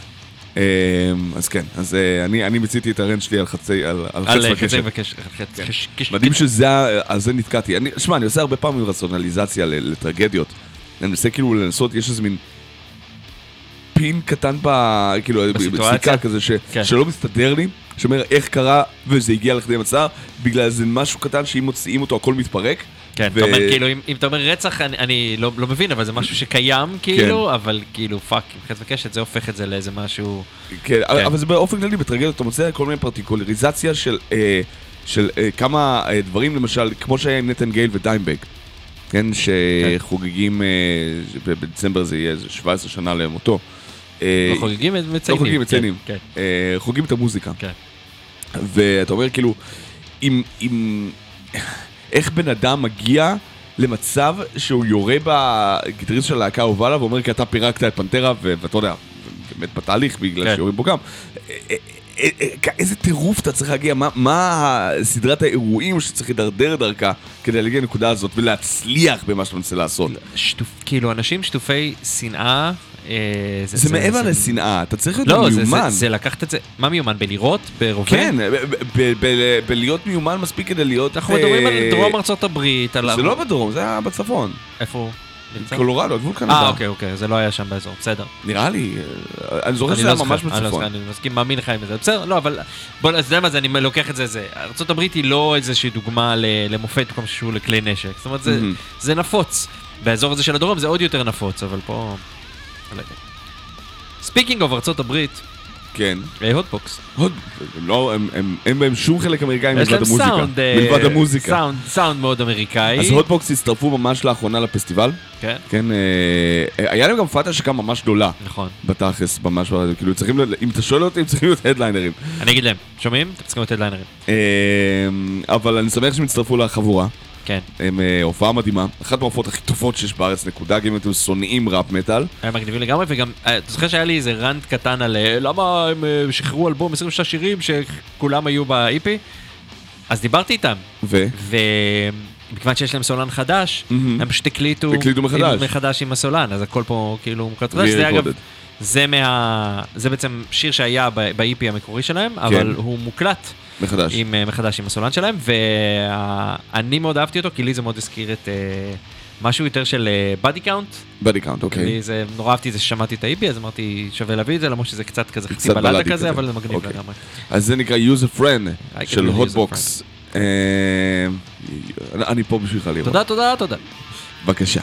אה, אז כן, אז אה, אני אני מיציתי את הרנט שלי על חצי, על על על חץ וקשת. כן. קש- מדהים שזה, על זה נתקעתי. שמע, אני עושה הרבה פעמים רציונליזציה לטרגדיות. אני מנסה כאילו לנסות, יש איזה מין פין קטן ב... כאילו, בסיטואציה? כזה כן. שלא מסתדר לי, שאומר איך קרה וזה הגיע לכדי מצב, בגלל זה משהו קטן שאם מוציאים אותו הכל מתפרק. כן, ו- אתה אומר, כאילו, אם אם אתה אומר רצח, אני- אני לא לא מבין, אבל זה משהו שקיים, כן. כאילו, אבל כאילו, fuck, עם חץ וקשת, זה הופך את זה לאיזה משהו... כן, כן. אבל זה באופן כללי בטרגדיות אתה מוצא כל מיני פרטיקולריזציה של, אה, של אה, כמה אה, דברים, למשל, כמו שהיה עם נתן גייל ודיימבק, כן, שחוגגים, אה, בדצמבר זה יהיה איזה 17 שנה למותו. אה, לא חוגגים, לא מציינים. חוגגים, כן, מציינים. כן, אה, חוגגים את המוזיקה. ואתה אומר כאילו, אם, אם, איך בן אדם מגיע למצב שהוא יורה בגיטריסט של הלהקה האהובה עליו ואומר כי אתה פירקת את פנטרה ואתה יודע, באמת בתהליך בגלל כן. שיורים בו גם. אה, אה, אה, איזה טירוף אתה צריך להגיע, מה, מה סדרת האירועים שצריך לדרדר דרכה כדי להגיע לנקודה הזאת ולהצליח במה שאתה מנסה לעשות. שטוף, כאילו, אנשים שטופי שנאה... אה, זה מעבר לשנאה, אתה צריך להיות לא, זה- מיומן. זה- זה לקחת את זה... מה מיומן? בלירות? ברובה? כן, בלהיות מיומן מספיק כדי להיות... אנחנו מדברים על אה, דרום ארצות הברית, על... זה לא בדרום, זה היה בצפון. איפה הוא? קולורדו, הגבול קנדה. אה, אוקיי, אוקיי, זה לא היה שם באזור, בסדר. נראה לי, אה, אני זוכר שזה לא היה זוכר, ממש לא בצפון. אני מסכים, מאמין לך עם זה. בסדר, לא, אבל... בוא, אז אתה יודע מה זה, אני לוקח את זה, זה... ארה"ב היא לא איזושהי דוגמה למופת מה שקשור לכלי נשק. זאת אומרת, זה-. זה נפוץ. באזור הזה של הדרום זה עוד יותר נפוץ, אבל פה... speaking of ארצות הברית, כן. Hotbox. הם לא, אין בהם שום חלק אמריקאי יש מלבד להם המוזיקה. סאונד, אה, מלבד המוזיקה. סאונד, סאונד מאוד אמריקאי. אז Hotbox הצטרפו ממש לאחרונה לפסטיבל. כן, כן, אה, אה, היה להם גם פאטה שגם ממש גדולה. נכון. בתכלס, ממש, כאילו, צריכים, אם אתה שואל אותי, הם צריכים להיות הדליינרים. אני אגיד להם, שומעים? אתם צריכים לתת ליינרים. אה, אבל אני שמח שהם הצטרפו לחבורה. כן. הם אה, הופעה מדהימה, אחת מההופעות הכי טובות שיש בארץ, נקודה, גם אם אתם שונאים ראפ מטאל. היה מגניבים לגמרי, וגם, אה, אתה זוכר שהיה לי איזה rant קטן על אה, למה הם אה, שחררו אלבום 26 שירים שכולם היו ב-EP? אז דיברתי איתם, ו? ומכיוון שיש להם סולן חדש, מהמם. הם פשוט הקליטו הקליטו מחדש. מחדש עם הסולן, אז הכל פה כאילו מוקלט חדש. זה אגב, re-recorded. זה מה... זה בעצם שיר שהיה ב-EP המקורי שלהם, אבל הוא מוקלט מחדש. עם, אה, מחדש עם הסולן שלהם, ואני מאוד אהבתי אותו, כי לי זה מאוד הזכיר את... אה, משהו יותר של Body Count, Body Count, אוקיי. זה נורא אהבתי את זה ששמעתי את ה-EP, אז אמרתי שווה להביא את זה, למרות שזה קצת כזה חצי בלדה בלדי כזה, כזה. אבל זה מגניב אוקיי. לגמרי. אז זה נקרא use a friend I של הוטבוקס. אה, אני פה בשבילך לראות. תודה, תודה, תודה. בבקשה.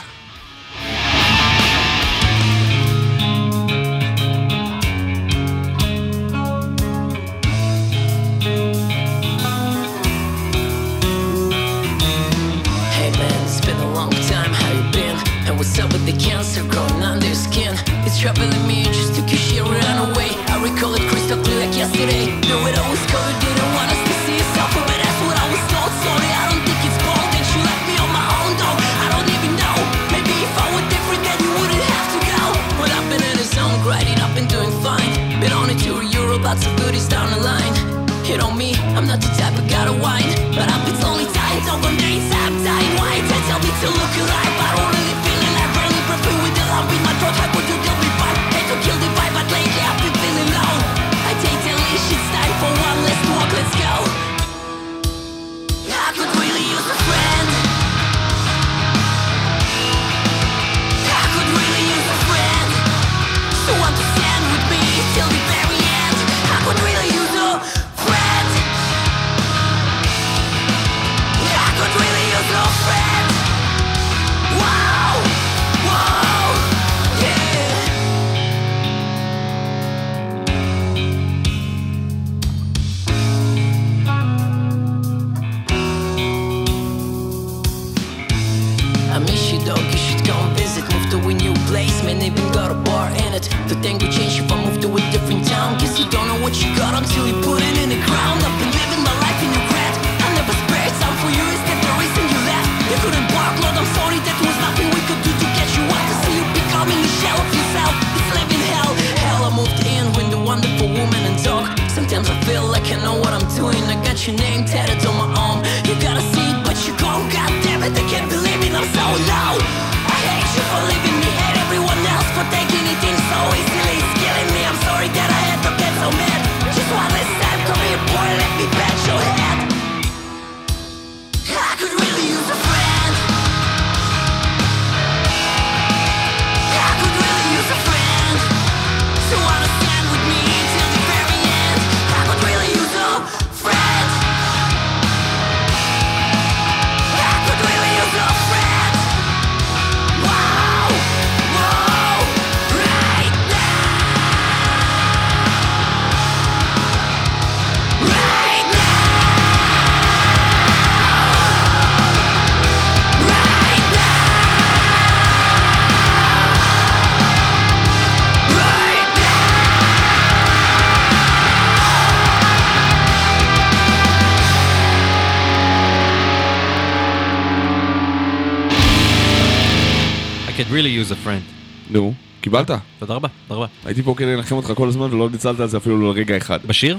נו, קיבלת. תודה רבה, תודה רבה. הייתי פה כדי לנחם אותך כל הזמן ולא ניצלת על זה אפילו לרגע אחד. בשיר?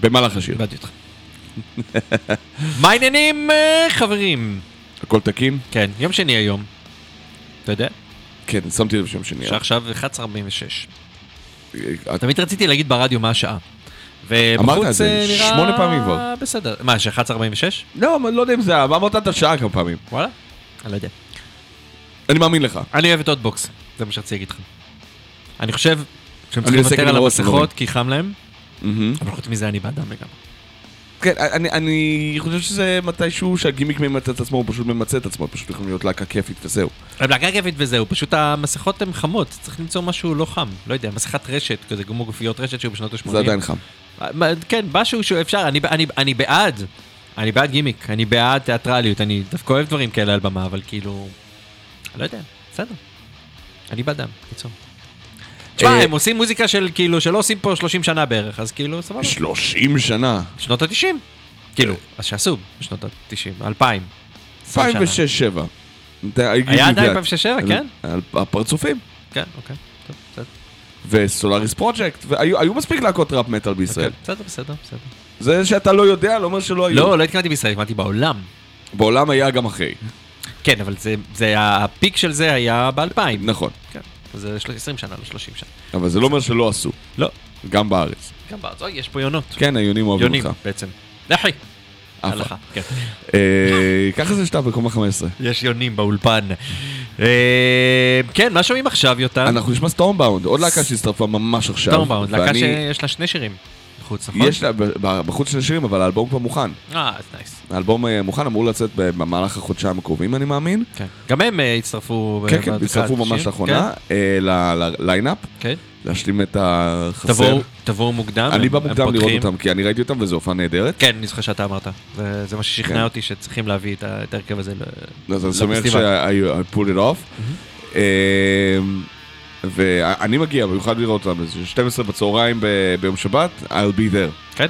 במהלך השיר. איבדתי אותך. (laughs) מה העניינים, אה, חברים? הכל תקין? כן, יום שני היום. אתה יודע? כן, שמתי לב שם שני. שעכשיו 11:46. את- תמיד רציתי להגיד ברדיו מה השעה. אמרת את זה אה. שמונה פעמים כבר. בסדר. מה, ש-11:46? לא, לא יודע אם זה... אמרת את השעה כמה פעמים. וואלה? אני לא יודע. אני מאמין לך. אני אוהב את אוטבוקס, זה מה שרציתי להגיד לך. אני חושב שהם צריכים לוותר על. המסכות כי חם להם. אבל חוץ מזה אני בעדם לגמרי. כן, אני, אני חושב שזה מתישהו שהגימיק ממצה את עצמו, הוא פשוט ממצה את עצמו, פשוט יכולים להיות להקה כיפית וזהו. להקה כיפית וזהו, פשוט המסכות הן חמות, צריך למצוא משהו לא חם. לא יודע, מסכת רשת, כזה כמו גופיות רשת שהיו בשנות ה-80. זה עדיין חם. כן, משהו שאפשר, אני, אני, אני בעד, אני בעד גימיק, אני בעד תיאטרליות, אני דווקא אוהב דברים כאלה על במה, אבל כאילו, לא יודע, בסדר. אני בעדם, קיצור. תשמע, אה, הם עושים מוזיקה של כאילו, שלא עושים פה 30 שנה בערך, אז כאילו, סבבה. 30 שנה. שנות ה-90. כאילו, אז שעשו בשנות ה-90, 2000. 2006-2007. היה עדיין 2006-2007, כן? הפרצופים. כן, אוקיי. טוב, בסדר. ו Solaris Project, והיו היו מספיק להקות ראפ מטאל בישראל. אוקיי, בסדר, בסדר, בסדר. זה שאתה לא יודע, לא אומר שלא היו. לא, לא התכוונתי בישראל, התכוונתי בעולם. בעולם היה גם אחרי. כן, אבל זה, זה, ה peak של זה היה ב-2000. נכון. כן. זה 20 שנה, לא 30 שנה. אבל זה לא אומר שלא עשו. לא. גם בארץ. גם בארץ, אוי, יש פה יונות. כן, היונים אוהבים יונים, אותך. בעצם. לכי. עפה. כן. אה, ככה זה שאתה בקומה 15. יש יונים באולפן. אה, כן, מה שומעים עכשיו, יותם? אנחנו נשמע Stormbound, עוד להקה שהצטרפה ממש עכשיו. Stormbound, להקה שיש לה שני שירים. בחוץ, נכון? יש לה, בחוץ של השירים, אבל האלבום כבר מוכן. אה, אז nice. האלבום אה, מוכן, אמור לצאת במהלך החודשיים הקרובים, אני מאמין. כן. גם הם אה, הצטרפו... כן, כן, בהדלקת הצטרפו ממש. לאחרונה, אה, ל- לליינאפ, כן. להשלים את החסר. תבואו, תבואו מוקדם. אני בא מוקדם לראות. אותם, כי אני ראיתי אותם וזו הופעה נהדרת. כן, אני זוכר שאתה אמרת. זה זה מה ששכנע כן. אותי שצריכים להביא את ההרכב הזה ל- אז אני שמח לפסטיבל. ש- I pulled it off. אה, ואני מגיע, במיוחד לראות אותם, זה 12 בצהריים ב- ביום שבת, I'll be there. כן.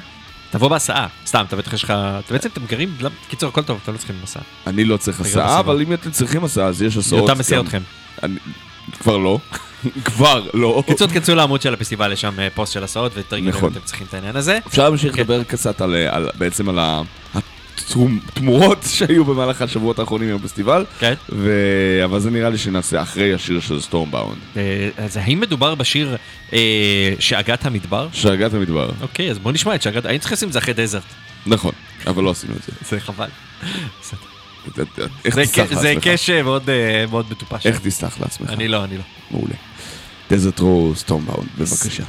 תבוא בהסעה. סתם, אתה בטח יש לך... אתה בעצם אתם גרים... למ- קיצור, הכל טוב, אתם לא צריכים הסעה. אני לא צריך הסעה. אבל אם אתם צריכים הסעה, אז יש הסעות. יותם מסיע גם. אתכם. כבר לא. (laughs) כבר לא. קיצור, תכנסו לעמוד של הפסטיבל, יש שם אה, פוסט של הסעות ותרגלו אם נכון. אתם צריכים את העניין הזה. אפשר להמשיך כן. לדבר קצת על, על, בעצם על ה- התמורות (laughs) שהיו במהלך השבועות האחרונים עם הפסטיבל, כן. ו... אבל זה נראה לי שנעשה אחרי השיר של Stormbound. אה, אז האם מדובר בשיר אה, שאגת המדבר? שאגת המדבר. אוקיי, אז בוא נשמע את שאגת... היינו צריכים לשים את זה אחרי Desert. נכון, אבל לא עשינו את זה. זה חבל. זה? קש מאוד מטופש. איך תסלח לעצמך? אני לא, אני לא. מעולה. Desert Roar Stormbound, בבקשה.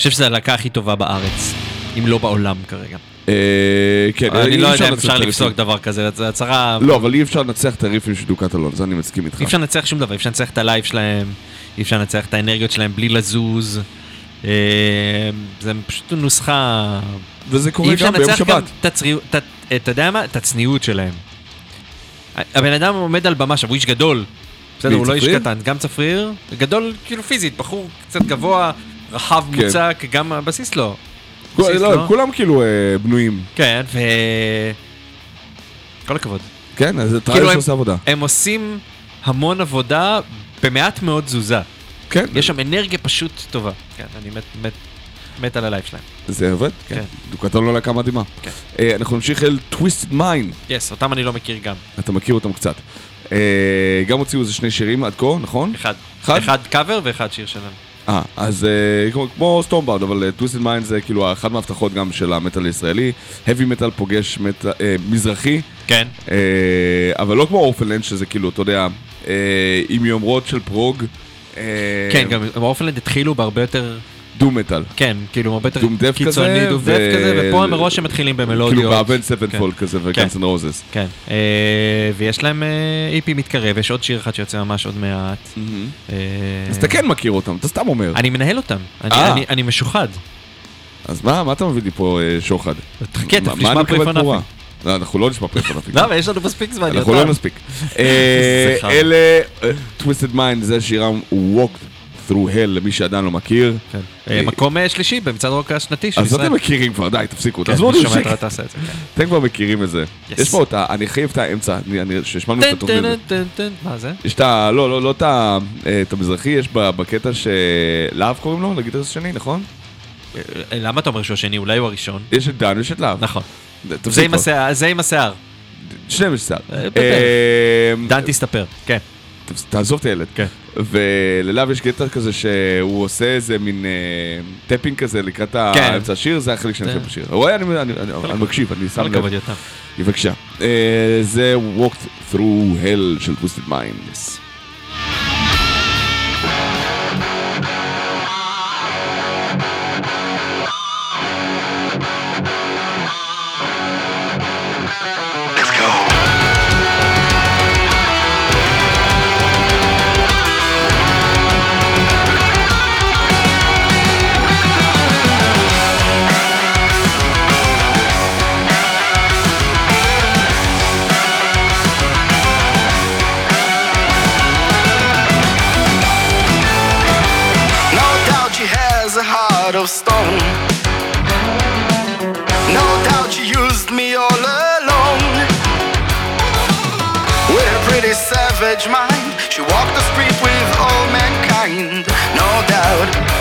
חושב שזו הלהקה הכי טובה בארץ, אם לא בעולם כרגע. אה, כן, אני אי לא יודע אפשר אם לנצח אפשר לפסוק. דבר כזה, זו הצהרה... לא, אבל אי אפשר לנצח את הריפים של Dukatalon, זה אני מסכים איתך. אי אפשר לנצח שום דבר, אי אפשר לנצח את הלייב שלהם, אי אפשר לנצח את האנרגיות שלהם בלי לזוז. אה, זה פשוט נוסחה... וזה אי קורה אפשר גם ביום לנצח גם שבת. את הצניעות, את ה- אתה יודע מה? את הצניעות שלהם. הבן אדם עומד על במה, עכשיו הוא איש גדול. בסדר, הוא לא איש? קטן, גם צפריר, גדול כאילו פיזית, בחור קצת גבוה, רחב כן. מוצק, גם הבסיסט לא. כול- בסיסט לא, לא. כולם כאילו אה, בנויים. כן, ו... כל הכבוד. כן, אז כאילו טריילר הם- שעושה עבודה. הם עושים המון עבודה במעט מאוד תזוזה. כן, יש שם אנרגיה פשוט טובה. כן, אני מת, מת, מת על הלייב שלהם. זה עובד? כן. כן. Dukatalon לא להקה מדהימה. כן. אה, אנחנו נמשיך אל Twisted Mind. yes, אותם אני לא מכיר גם. אתה מכיר אותם קצת. אה, גם הוציאו איזה שני שירים עד כה, נכון? אחד. אחד? אחד קאבר ואחד שיר שלהם. אה, אז אה, כמו- כמו Stormbound, אבל Twisted Mind זה כאילו אחת מההבטחות גם של המטאל הישראלי. heavy מטאל פוגש מטאל, אה, מזרחי, כן. אה, אבל לא כמו Orphaned Land, שזה כאילו, אתה יודע, אה, עם יומרות של prog. אה, כן, גם Orphaned Land התחילו בהרבה יותר, doom מטאל. כן, כאילו הרבה יותר doom קיצוני, doom death כזה, ופה הם מראש הם מתחילים במלודיות. כאילו Avenged Sevenfold כן. כזה ו Guns N' Roses. כן, אה, ויש להם EP מתקרב, יש עוד שיר אחד שיוצא ממש עוד מעט. אה, אז אתה כן מכיר אותם, אתה סתם אומר. אני מנהל אותם, אני- אה. משוחד. אז מה מה אתה מביא לי פה אה, שוחד? מה- תכף מה נשמע. תמורה? לא, אנחנו לא נשמע פריפונפים. (laughs) לא, אבל יש לנו מספיק זמן, אנחנו. לא נספיק. (laughs) אה. אלה, Twisted Mind, זה שירם Walk through hell, למי שעדיין לא מכיר. כן. אה, מקום אה, שלישי במצעד רוק השנתי של אז ישראל. אתם מכירים כבר, די, תפסיקו, כן, תעזבו אותי בשקט. את את כן. אתם כבר מכירים את זה. יש פה אותה, אני חייב את האמצע, שהשמענו את התוכנית. מה זה? יש את ה... לא, לא, לא את ה... אה, את המזרחי, יש בקטע שלהב קוראים לו, לגיטריסט השני, נכון? למה אתה אומר שהוא השני? אולי הוא הראשון? יש את דן ויש את להב. נכון. זה עם. השיער. שניהם יש שיער. דן תסתפר. כן. תעזוב את הילד. כן. וללהב יש קטע כזה שהוא עושה איזה מין אה, tapping כזה לקראת כן. האמצע השיר, זה החלק שאני חושב בשיר. רואה, אני- אני אני- אני מקשיב, אני כל שם לב. הכבוד, יותם. בבקשה. אה, זה Walked Through Hell של Twisted Mind. No doubt.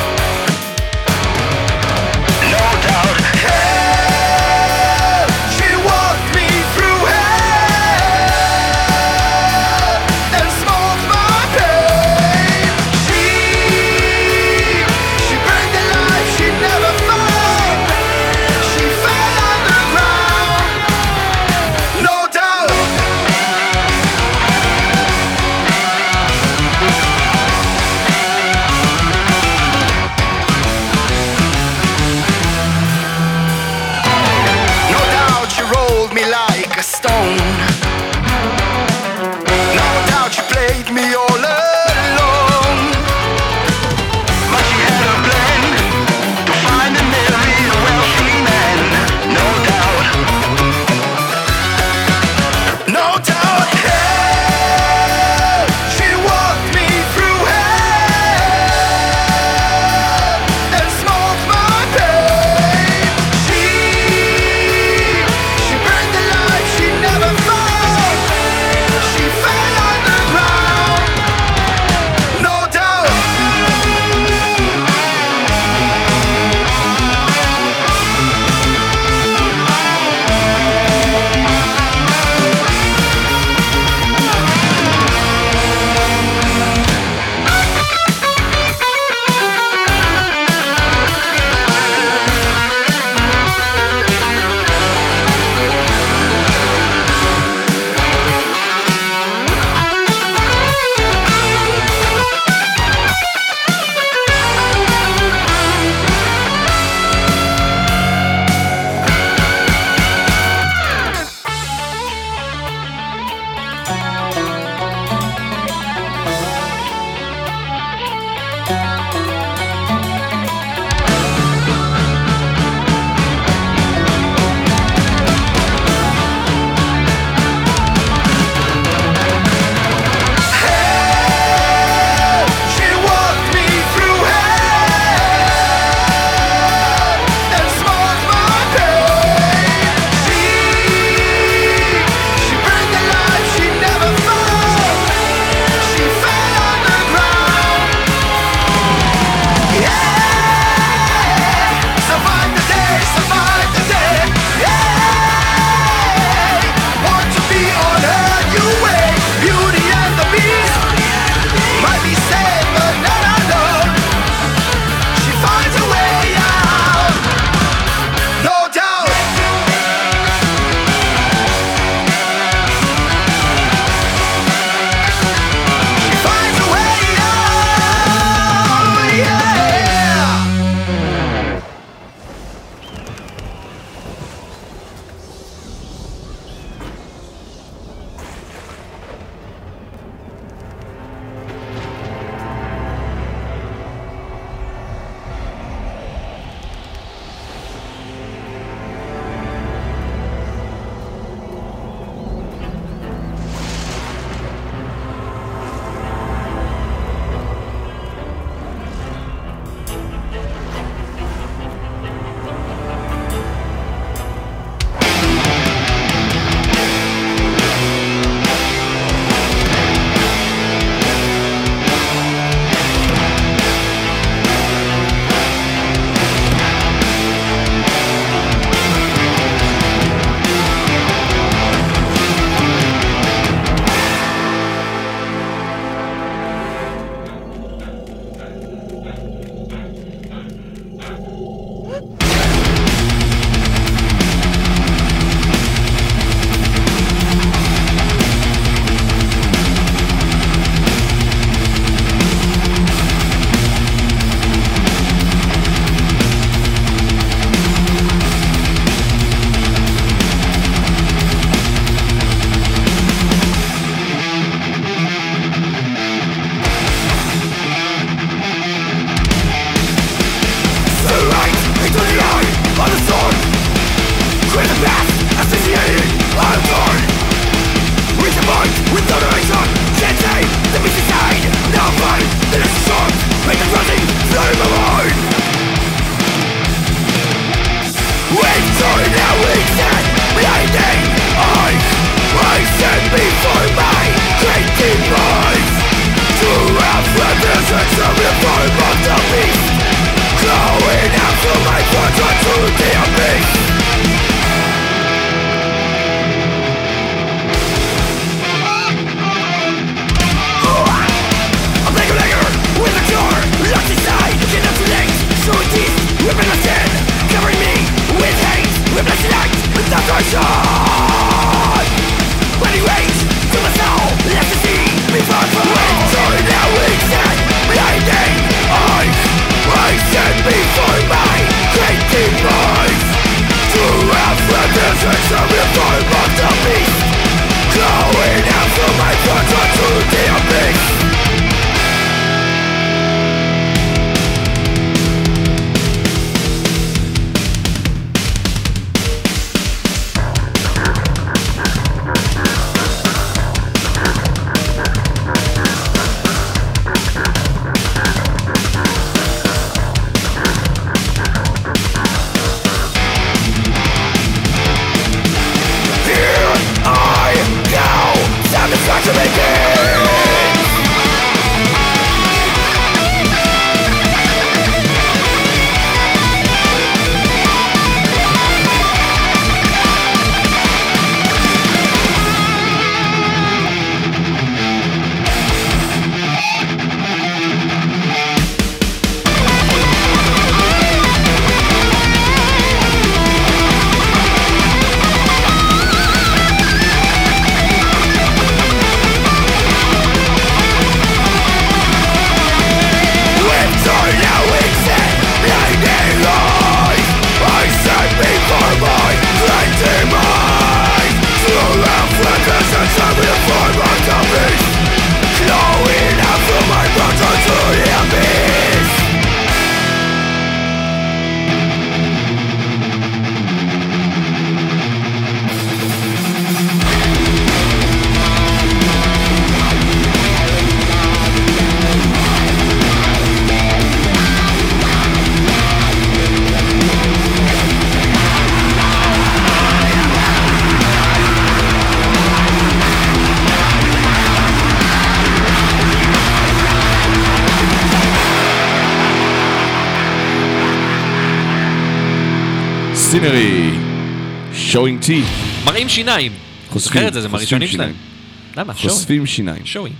Showing teeth, מראים שיניים. חושפים, את זה, זה מהראשונים שיניים. שלהם. למה? חושפים שיניים. שואי.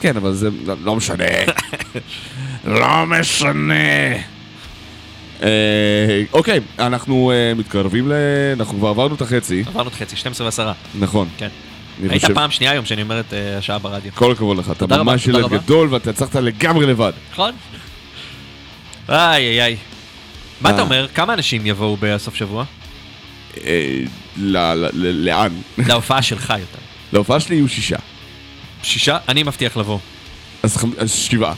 כן, אבל זה לא- לא משנה. (laughs) לא משנה. אה, אוקיי, אנחנו אה, מתקרבים ל... אנחנו כבר עברנו את החצי, עברנו את חצי, 12 ועשרה. נכון. כן. היית פעם שנייה היום שאני אומר את אה, השעה ברדיו. כל הכבוד לך, אתה ממש ילד. גדול ואתה הצלחת לגמרי לבד. נכון? (laughs) איי איי איי. מה. אתה אומר? כמה אנשים יבואו בסוף שבוע? אה, לאן? להופעה שלך יותר. להופעה שלי יהיו שישה. שישה? אני מבטיח לבוא. אז שבעה.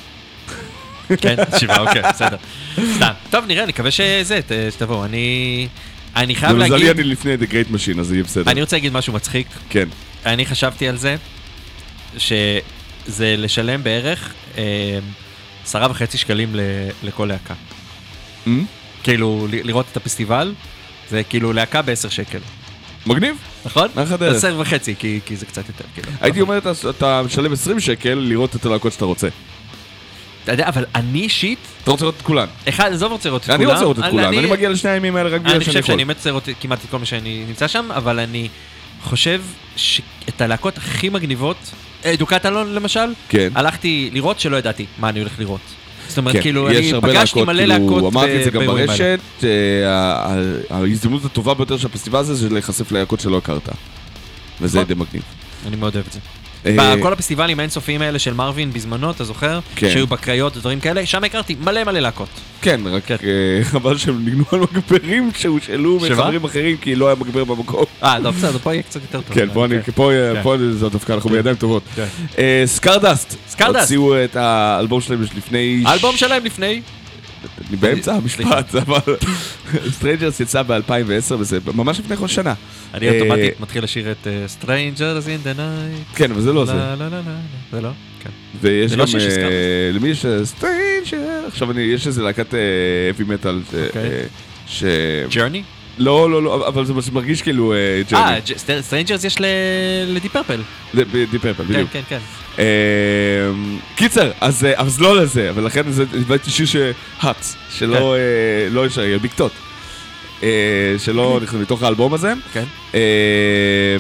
כן, שבעה, אוקיי, בסדר. סתם. טוב, נראה, נקווה שזה, שתבואו. אני... אני חייב למזלי להגיד... אני לפני The Great Machine, אז יהיה בסדר. אני רוצה להגיד משהו מצחיק. כן. אני חשבתי על זה, שזה לשלם בערך אה, עשרה וחצי שקלים לכל להקה. Hmm? כאילו, לראות את הפסטיבל, זה כאילו להקה בעשר שקל. מגניב. נכון? עשר וחצי, כי, כי זה קצת יותר, כאילו. הייתי אומר, אתה- אתה משלם 20 שקל לראות את הלהקות שאתה רוצה. אתה יודע, אבל אני אישית, אתה רוצה לראות את כולן. אחד, עזוב רוצה לראות את כולם. אני רוצה לראות את כולן, אני- אני מגיע לשני הימים האלה רק בגלל אני שאני חושב יכול. שאני באמת רוצה לראות כמעט את כל מה שאני נמצא שם, אבל אני חושב שאת הלהקות הכי מגניבות, אה, דוקת אלון למשל, כן. הלכתי לראות שלא ידעתי מה אני הולך לראות. זאת אומרת, כן, כאילו, אני פגשתי להקות, מלא כאילו, להקות אמרתי את זה גם באירועים האלה. ברשת, אה, ההזדמנות הטובה ביותר של הפסטיבל הזה זה להיחשף ללהקות שלא הכרת. וזה. די מגניב. אני מאוד אוהב את זה. אה, בכל הפסטיבלים האינסופיים האלה של מרווין בזמנו, אתה זוכר? כן. שהיו בקריות ודברים כאלה, שם הכרתי מלא מלא להקות. כן, רק כן. אה, (laughs) חבל שהם ניגנו על מגברים שהושאלו? מחברים אחרים כי לא היה מגבר במקום. אה, לא, בסדר, פה יהיה קצת יותר טוב. כן, פה פה, כן. פה זה דווקא, אנחנו בידיים טובות. כן. Scardust, Scardust. הוציאו את האלבום שלהם לפני... האלבום שלהם לפני, אני באמצע המשפט, אבל Strangers יצא ב-2010 וזה ממש לפני כל שנה. אני אה, אוטומטית מתחיל לשיר את אה, Strangers in the night. כן, אבל זה לא זה. לא, לא, לא, זה לא? כן. ויש גם, לא של אה. למי יש Stranger, עכשיו אני, יש איזה להקת heavy מטאל, אוקיי. ש... Journey? לא, לא, לא, אבל זה מרגיש כאילו אה, Journey. Strangers יש ל Deep Purple. Deep Purple, כן, בדיוק. כן, כן. אה, קיצר, אז, אה, אז לא לזה, ולכן זה- הבאתי שיר ש Huts, שלא אה, לא בקתות. אה, שלא נכנס מתוך האלבום הזה. כן.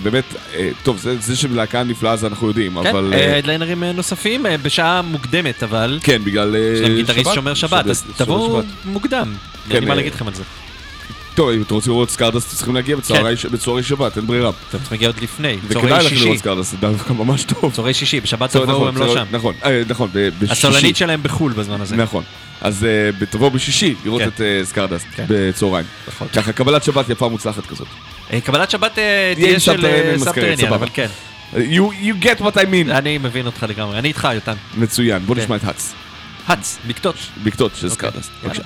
באמת, טוב, זה, זה שלהקה נפלאה זה אנחנו יודעים, כן, אבל... אה, הדליינרים נוספים בשעה מוקדמת, אבל... כן, בגלל... אה, יש להם גיטריסט שבת. שומר שבת, אז תבואו שבת. מוקדם. כן, אין לי מה להגיד לכם על זה. טוב, אם אתם רוצים לראות Scardust, אתם צריכים להגיע בצהרי כן. שבת, אין ברירה. אתם צריכים להגיע עוד לפני. וכדאי צהרי לכם שישי. לראות Scardust, זה דווקא ממש טוב. צהרי שישי, בשבת תבואו, נכון, הם לא שם. נכון, אה, נכון, בשישי. הסולנית שלהם בחו"ל בזמן הזה. נכון. אז אה, תבואו בשישי לראות כן. את אה, Scardust כן. בצהריים. נכון. ככה, קבלת שבת יפה מוצלחת כזאת. קבלת שבת תהיה של סבבה. אבל כן. You get what I mean. אני מבין אותך לגמרי. אני איתך, יותם. מצוין, בוא. נשמע את Huts. האץ, בקתות. בקתות של אוקיי. יאללה. בבקשה.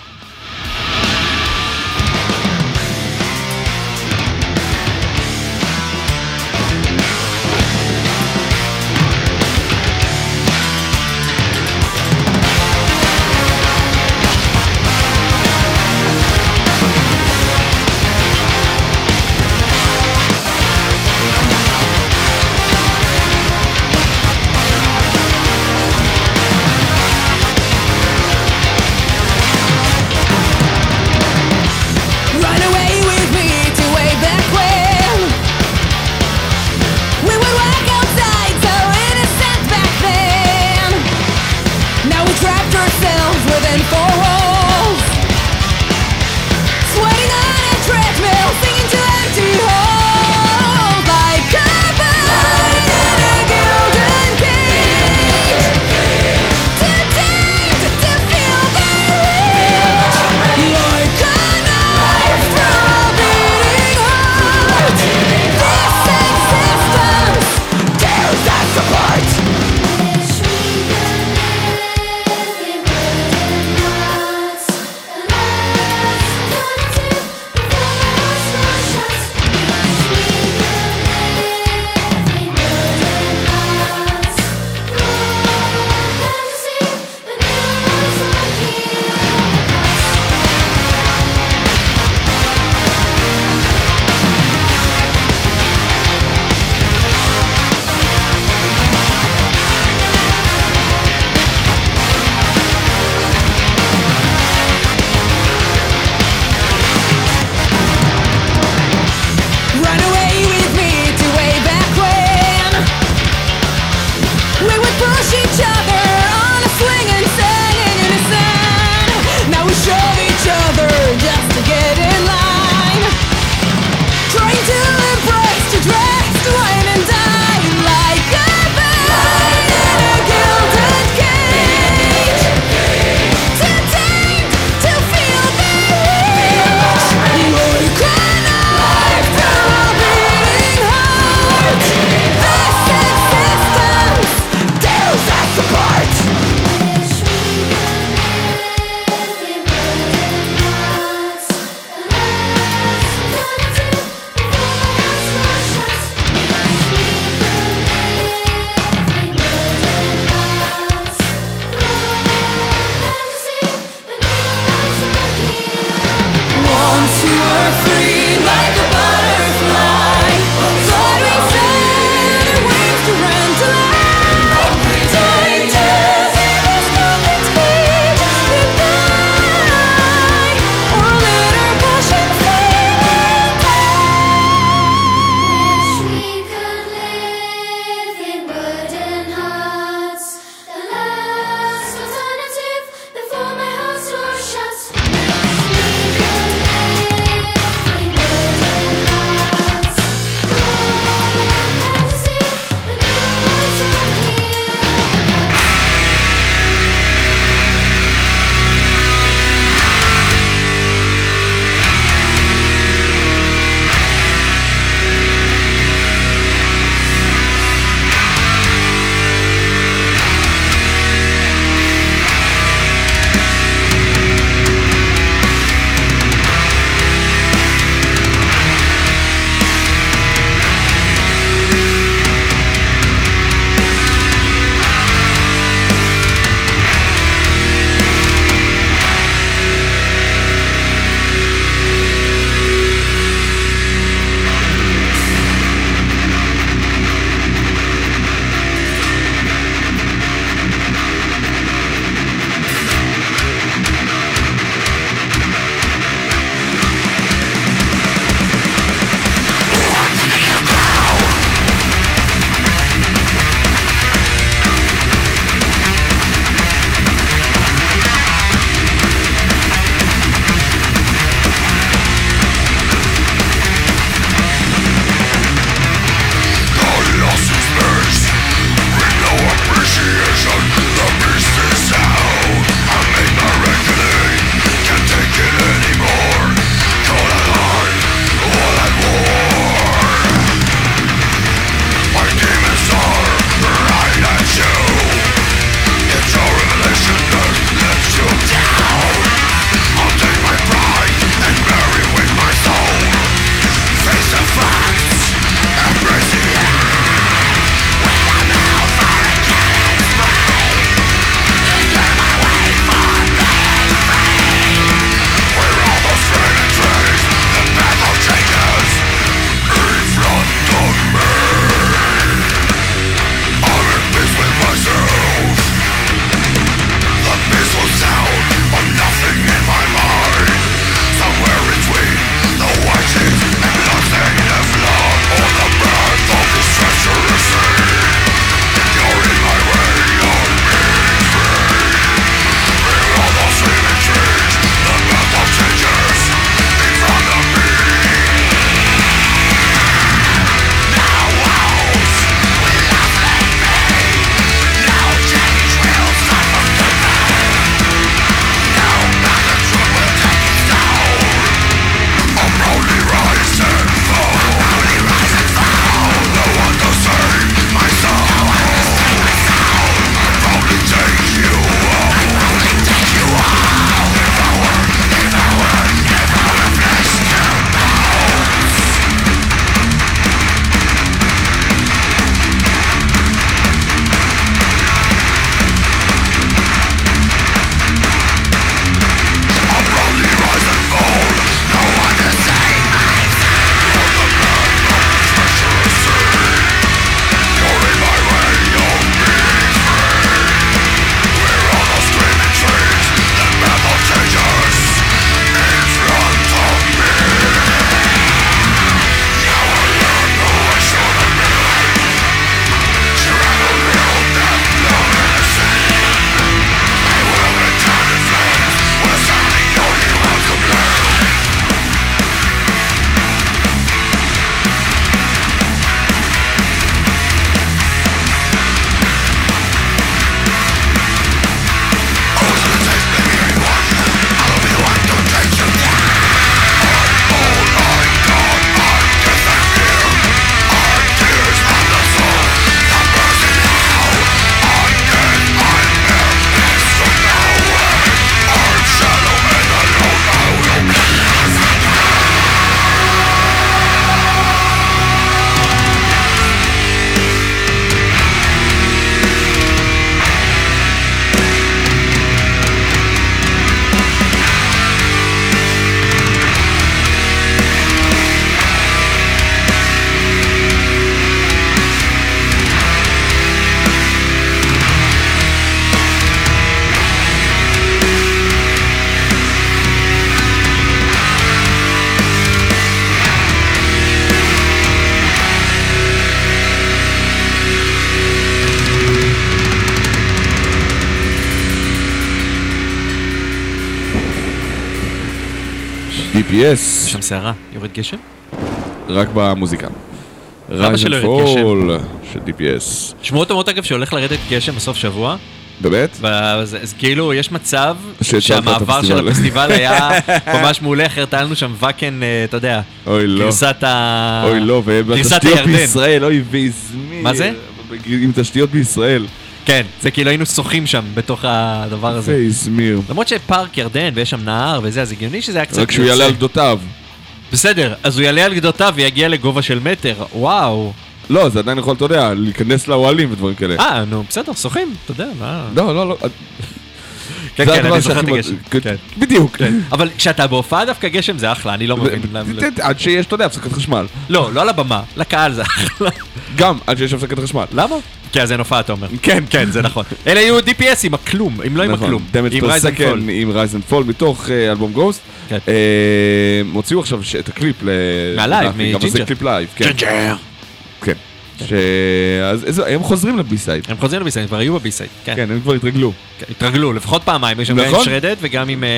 DPS, שם סערה, יורד גשם? רק במוזיקה. גשם? Fall של DPS. שמועות אומרות אגב שהולך לרדת גשם בסוף שבוע, באמת? ואז אז כאילו יש מצב שהמעבר של הפסטיבל. היה (laughs) ממש מעולה, אחרת היה לנו שם ואקן, אה, אתה יודע, אוי לא. גרסת ה... אוי לא, ובתשתיות. בישראל, אוי והזמין. מה זה? עם תשתיות בישראל. כן, זה כאילו היינו שוחים שם בתוך הדבר הזה. והזמיר. למרות שפארק ירדן ויש שם נהר וזה, אז הגיוני שזה היה קצת... רק שהוא יעלה על. גדותיו. בסדר, אז הוא יעלה על גדותיו ויגיע לגובה של מטר, וואו. לא, זה עדיין יכול, אתה יודע, להיכנס לאוהלים ודברים כאלה. אה, נו, בסדר, שוחים, אתה יודע, מה... לא, לא, לא. כן, כן, אני זוכר את הגשם. כן. בדיוק. אבל כשאתה בהופעה דווקא גשם זה אחלה, אני לא מבין. עד שיש, אתה יודע, הפסקת חשמל. לא, לא על הבמה, לקהל זה אחלה. גם עד שיש הפסקת חשמל. למה? כי אז אין הופעה, אתה אומר. כן, כן, זה נכון. אלה היו DPS עם הכלום, אם לא עם הכלום. Damage עם Fall. עם Rise and Fall מתוך אה, אלבום Ghost. כן. אה, הוציאו עכשיו את הקליפ ל... מהלייב, לדעתי, גם זה מ Jinjer. קליפ לייב, כן. Jinjer. כן. אז הם חוזרים ל B-Side. הם חוזרים ל B-Side, כבר היו ב B-Side. כן. כן, הם כבר התרגלו. כן, התרגלו, לפחות פעמיים, יש שם גם עם נכון. Shredhead וגם עם... אה,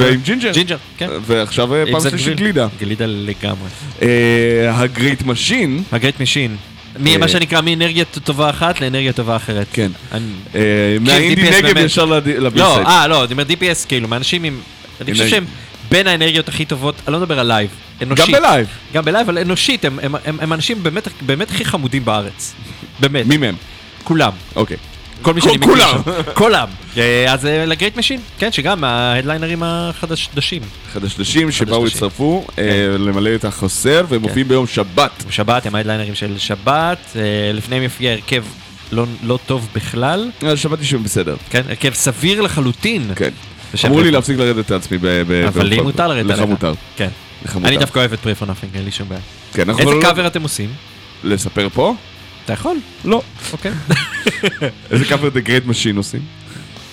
ועם Jinjer. Jinjer, כן. ועכשיו אה, עם פעם שלישית. גלידה. גלידה לגמרי. אה, ה Great Machine, ה Great Machine. אה, מה שנקרא מאנרגיה טובה אחת לאנרגיה טובה אחרת. כן. אה, מהאינדי נגב. ישר לא, ל B-Side. אה, לא, אני אומר DPS, כאילו, מאנשים עם... אני חושב. שהם בין האנרגיות הכי טובות, אני לא מדבר על לייב, אנושית. גם בלייב. גם בלייב, אבל אנושית, הם- הם- הם הם האנשים באמת באמת הכי חמודים בארץ. (laughs) באמת. מי מהם? כולם. אוקיי. כל מי שאני מכיר כולם. (laughs) כולם. אה, אז אה, ל Great Machine, כן, שגם ההדליינרים החדשים. חדשדשים שבאו. הצטרפו אה, כן. למלא את החסר והם מופיעים ביום שבת. שבת, הם ההדליינרים של שבת, לפניהם יופיע הרכב לא- לא טוב בכלל, שמעתי שהם בסדר. כן, הרכב סביר לחלוטין. כן. אמרו לי. להפסיק לרדת לעצמי ב... ב- אבל לי מותר לרדת לך עליך. מותר. כן. לך אני מותר. דווקא אוהב את Pray for Nothing, אין לי שום בעיה. כן, אנחנו איזה לא- קאבר אתם עושים? לספר פה? אתה יכול. לא. אוקיי. (laughs) איזה קאבר The Great Machine עושים?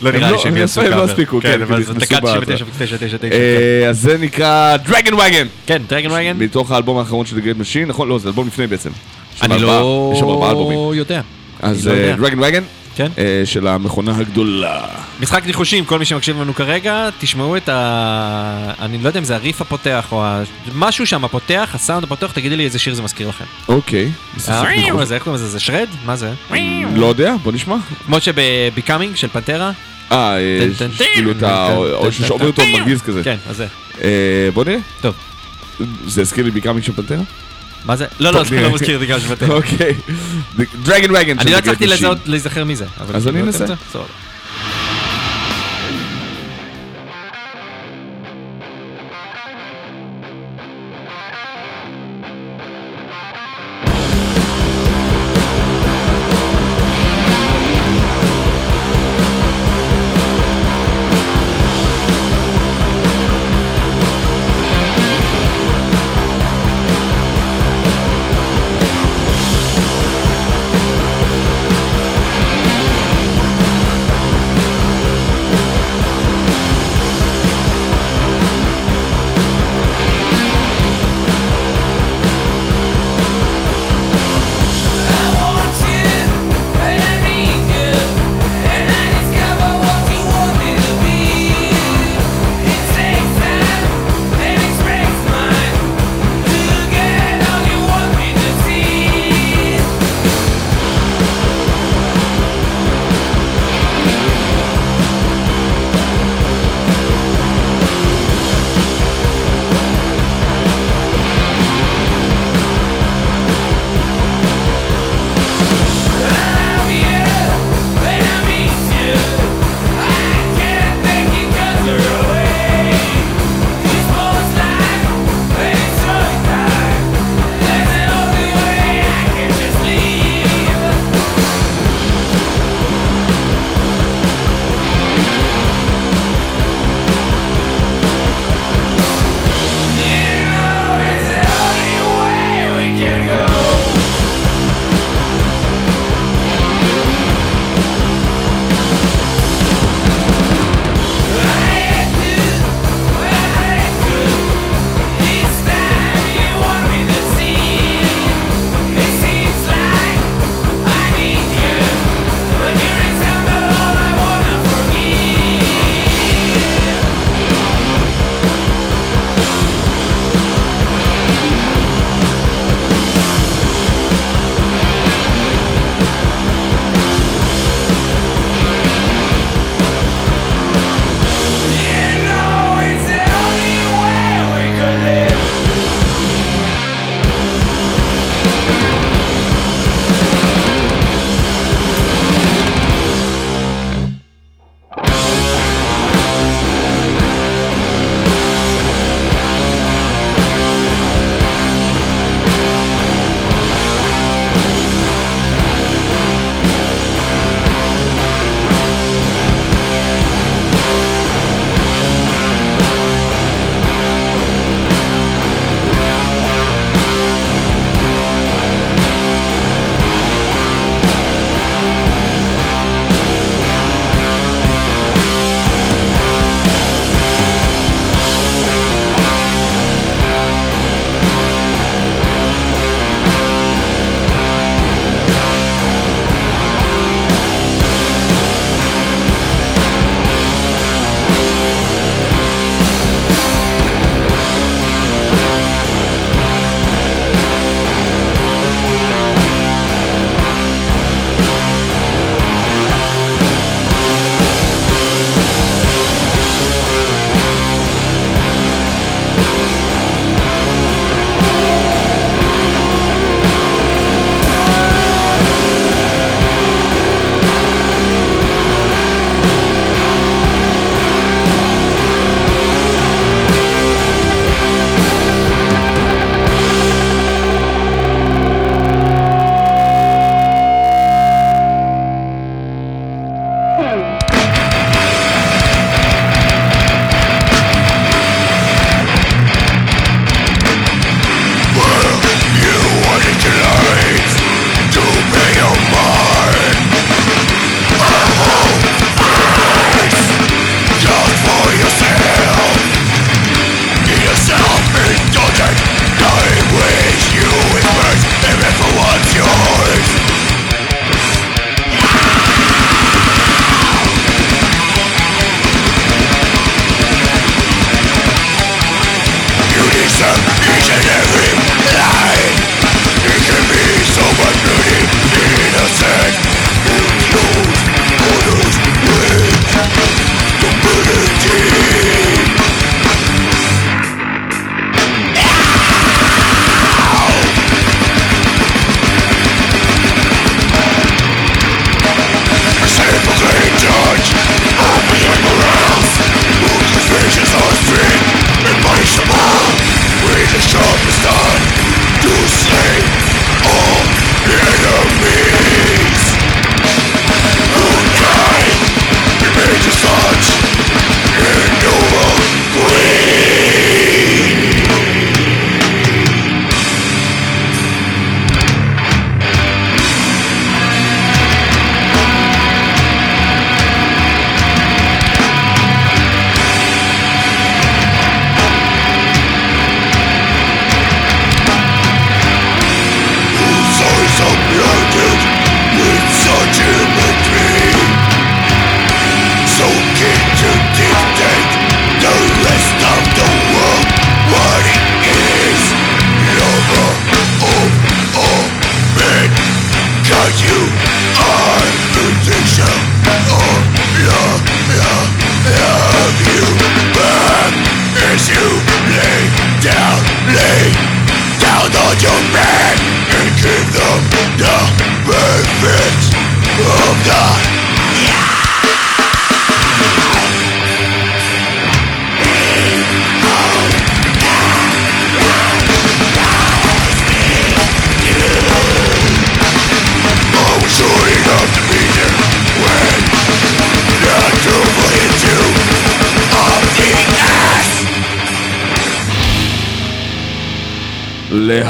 לא נראה לי לא- שהם הם יעשו לא- הם לא קאבר. הספיקו, כן, אבל כי זה דקה בהתחלה. 99.99. אה, אז זה נקרא Dragon Wagon. כן, Dragon Wagon. מתוך האלבום האחרון של Great Machine, נכון? לא, זה אלבום לפני בעצם. אני לא אלבומים. יודע. אז אני לא. דרגן וגן, כן. של המכונה הגדולה. משחק ניחושים, כל מי שמקשיב לנו כרגע, תשמעו את ה... אני לא יודע אם זה הריף הפותח או ה... משהו שם הפותח, הסאונד הפותח, תגידי לי איזה שיר זה מזכיר לכם. אוקיי. אה, זה, איך קוראים לזה? זה שרד? מה זה? לא יודע, בוא נשמע. כמו שבביקאמינג של פנטרה? אה, אה, כאילו את ה... או אוברטון טן. מרגיז כזה. כן, אז זה. בוא נראה. טוב. זה הזכיר לי ביקאמינג של פנטרה? מה זה? לא, לא. לא מזכיר לי גם של פנטרה. אוקיי. דרגן וגן אני לא הצלחתי להיזכר מזה. אז אני כאילו, אנסה.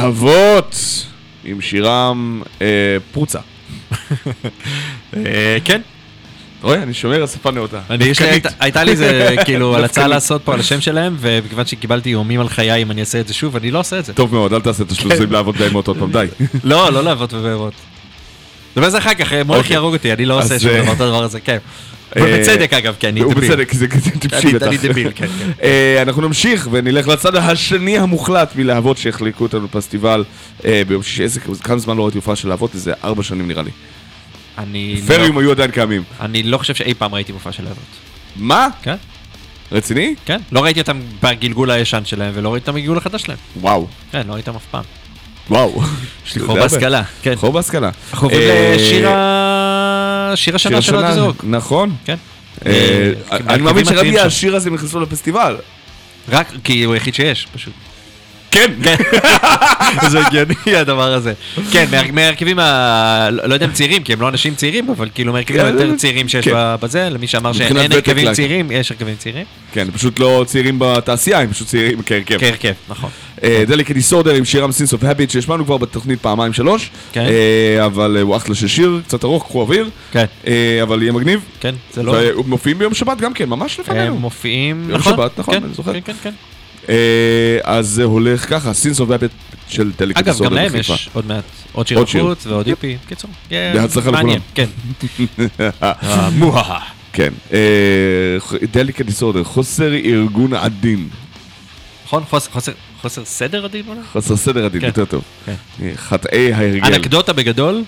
להבות עם שירם אה, פרוצה. (laughs) אה, כן, רואה? אני שומר נאותה. יש לי, דווקנית. הייתה- לי איזה, (laughs) כאילו, על דווקנית. לעשות פה על השם שלהם, ומכיוון שקיבלתי איומים על חיי אם אני אעשה את זה שוב, אני לא עושה את זה. טוב מאוד, אל תעשה את השלושים לעבוד בהמות עוד פעם, די. (laughs) לא, לא לעבוד בבארות. נדבר על זה אחר כך, מולך אוקיי. יהרוג אותי, אני לא עושה שום אה, דבר את הדבר הזה, כן. אה, ובצדק אגב, כי אני דביל. בצדק, זה כזה טיפשי בטח. אני דביל, כן, כן. (laughs) אה, אנחנו נמשיך ונלך לצד השני המוחלט מלהבות שהחליקו אותנו בפסטיבל אה, ביום שישי. איזה כמה זמן לא ראיתי הופעה של להבות? איזה ארבע שנים נראה לי. אני פריום לא- היו עדיין קיימים. אני לא חושב שאי פעם ראיתי מופע של להבות. מה? כן? רציני? כן? לא ראיתי אותם בגלגול הישן שלהם, ולא ראיתי אותם בגלגול החדש שלהם. וואו. כן, לא ראיתי אותם אף פעם. וואו. יש לי חור בהשכלה, כן. חור בהשכלה. אנחנו עוברים אה, לשיר השנה של השנה, אודי זרוק. נכון. כן. אה, אה, אני מאמין שרק בגלל. השיר הזה הם נכנסו לפסטיבל. רק כי הוא היחיד שיש, פשוט. כן. (laughs) זה הגיוני הדבר הזה. כן, מה- מהרכבים. לא לא יודע אם צעירים, כי הם לא אנשים צעירים, אבל כאילו מהרכבים כן, היותר צעירים שיש כן. בזה, למי שאמר שאין הרכבים. צעירים, יש הרכבים צעירים. כן, פשוט לא צעירים בתעשייה, הם פשוט צעירים כהרכב. כהרכב, נכון. דליקי דיסורדר עם שירם סינס אוף הביט שהשמענו כבר בתוכנית פעמיים שלוש, כן. אה, אבל אה, הוא אחלה של שיר, קצת ארוך, קחו אוויר, כן, אה, אבל יהיה מגניב. כן, זה לא... והוא מופיעים ביום שבת גם כן, ממש לפנינו. מופיעים, נכון? שבת, נכון, כן, אני זוכר. כן, כן, כן. אה, אז זה הולך ככה, Sins of Habit של Delicate אגב, גם להם. יש עוד מעט עוד שיר. החוץ ועוד יפי. קיצור, בהצלחה מעניין, כן. (laughs) מוהה. כן, Delicate Disorder, חוסר ארגון עדין, נכון? חוסר- סדר עדין אולי? חוסר סדר עדין, כן. יותר טוב. כן. אה, חטאי ההרגל. אנקדוטה בגדול,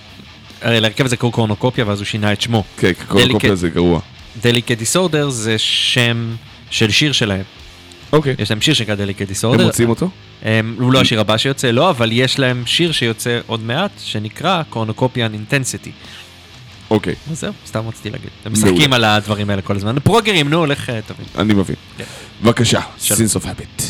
הרי להרכב הזה קראו Cornucopia ואז הוא שינה את שמו. כן, Delicate. הקופיה זה גרוע. Delicate Disorder זה שם של שיר שלהם. אוקיי. יש להם שיר שנקרא Delicate הם Disorder. מוצאים אותו? הוא לא השיר הבא שיוצא, לא, אבל יש להם שיר שיוצא עוד מעט, שנקרא Cornucopian Intensity. אוקיי, אז זהו, סתם רציתי להגיד. הם. משחקים על הדברים האלה כל הזמן. פרוגרים, נו, לך אה, תבין. אני מבין. כן. בבקשה. Sins of Habit.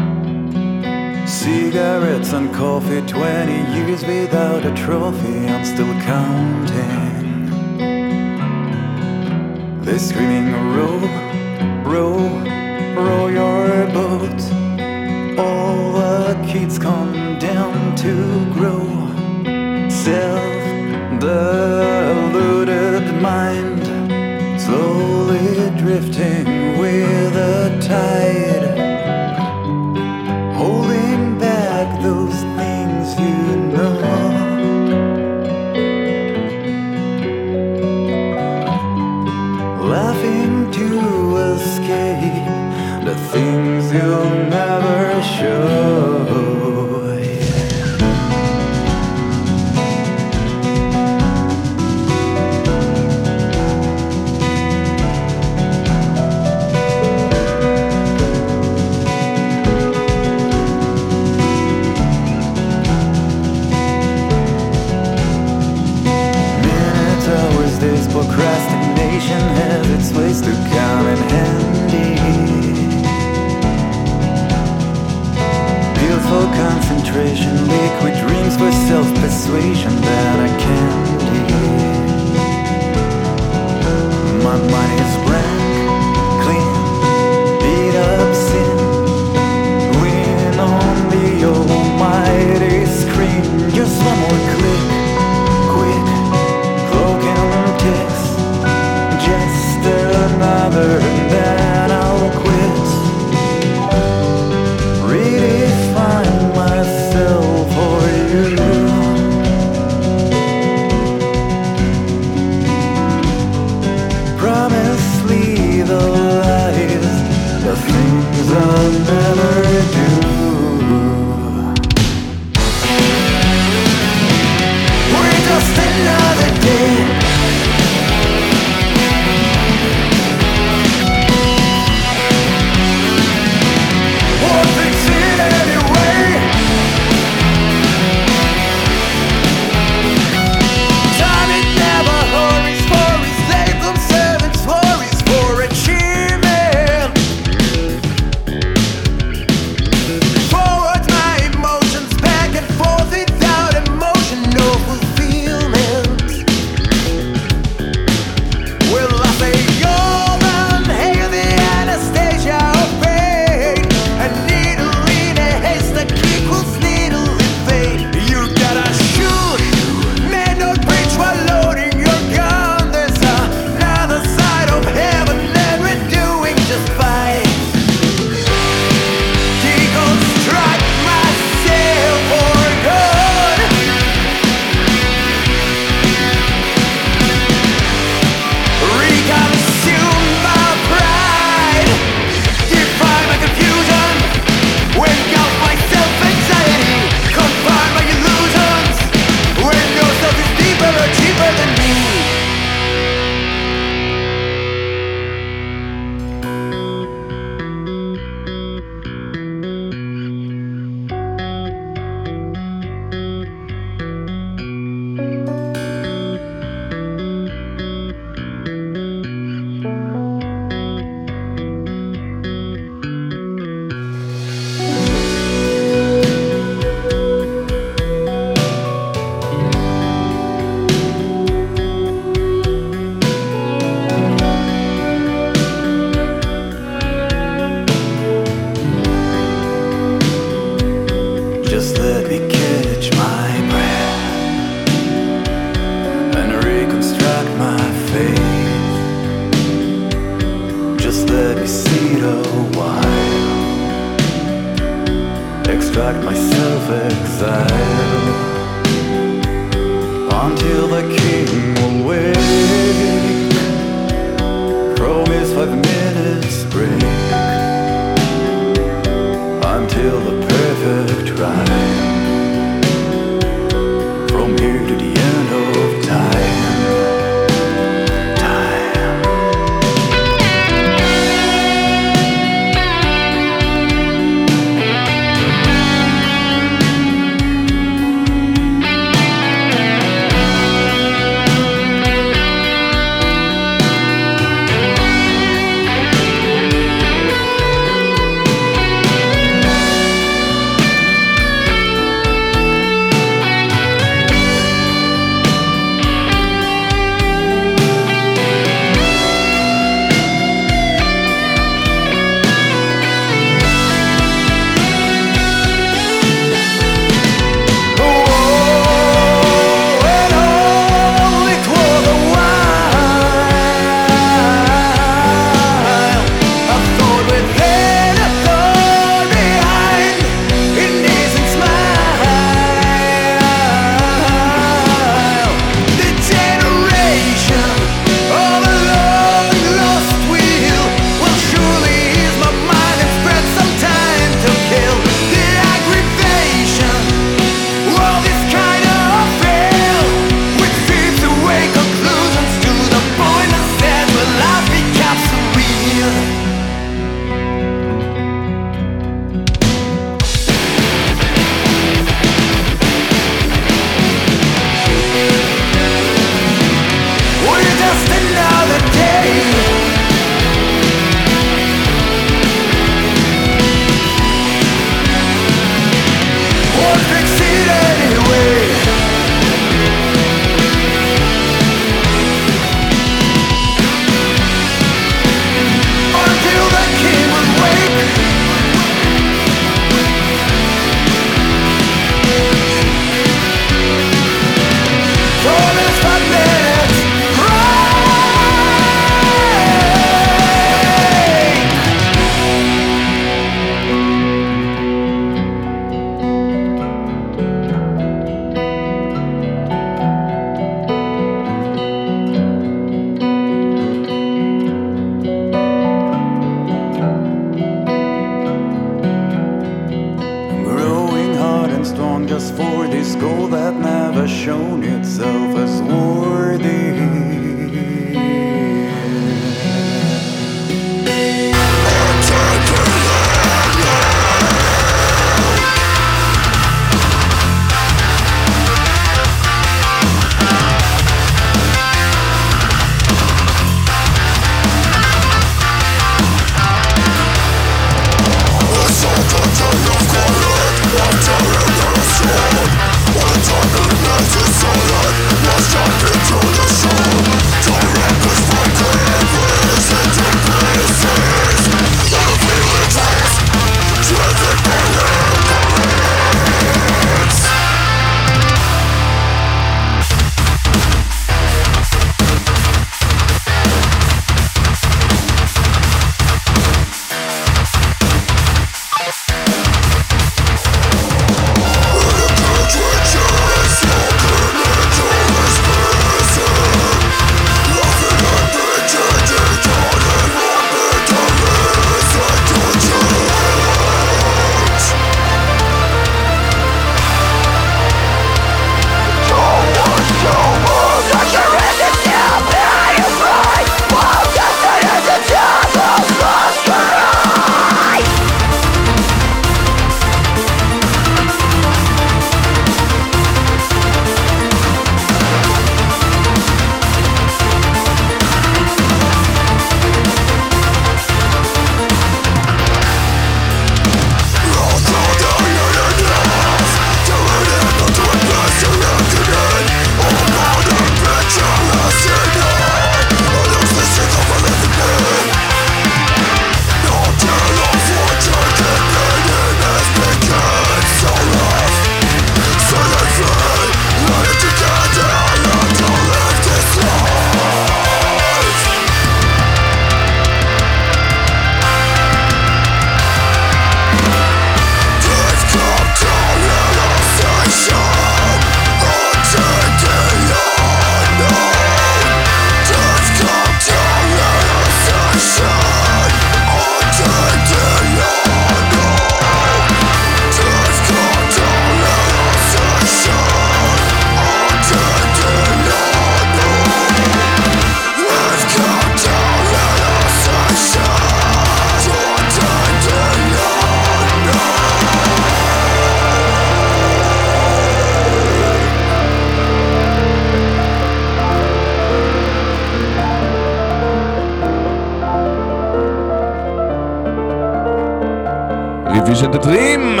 Revision the Dream!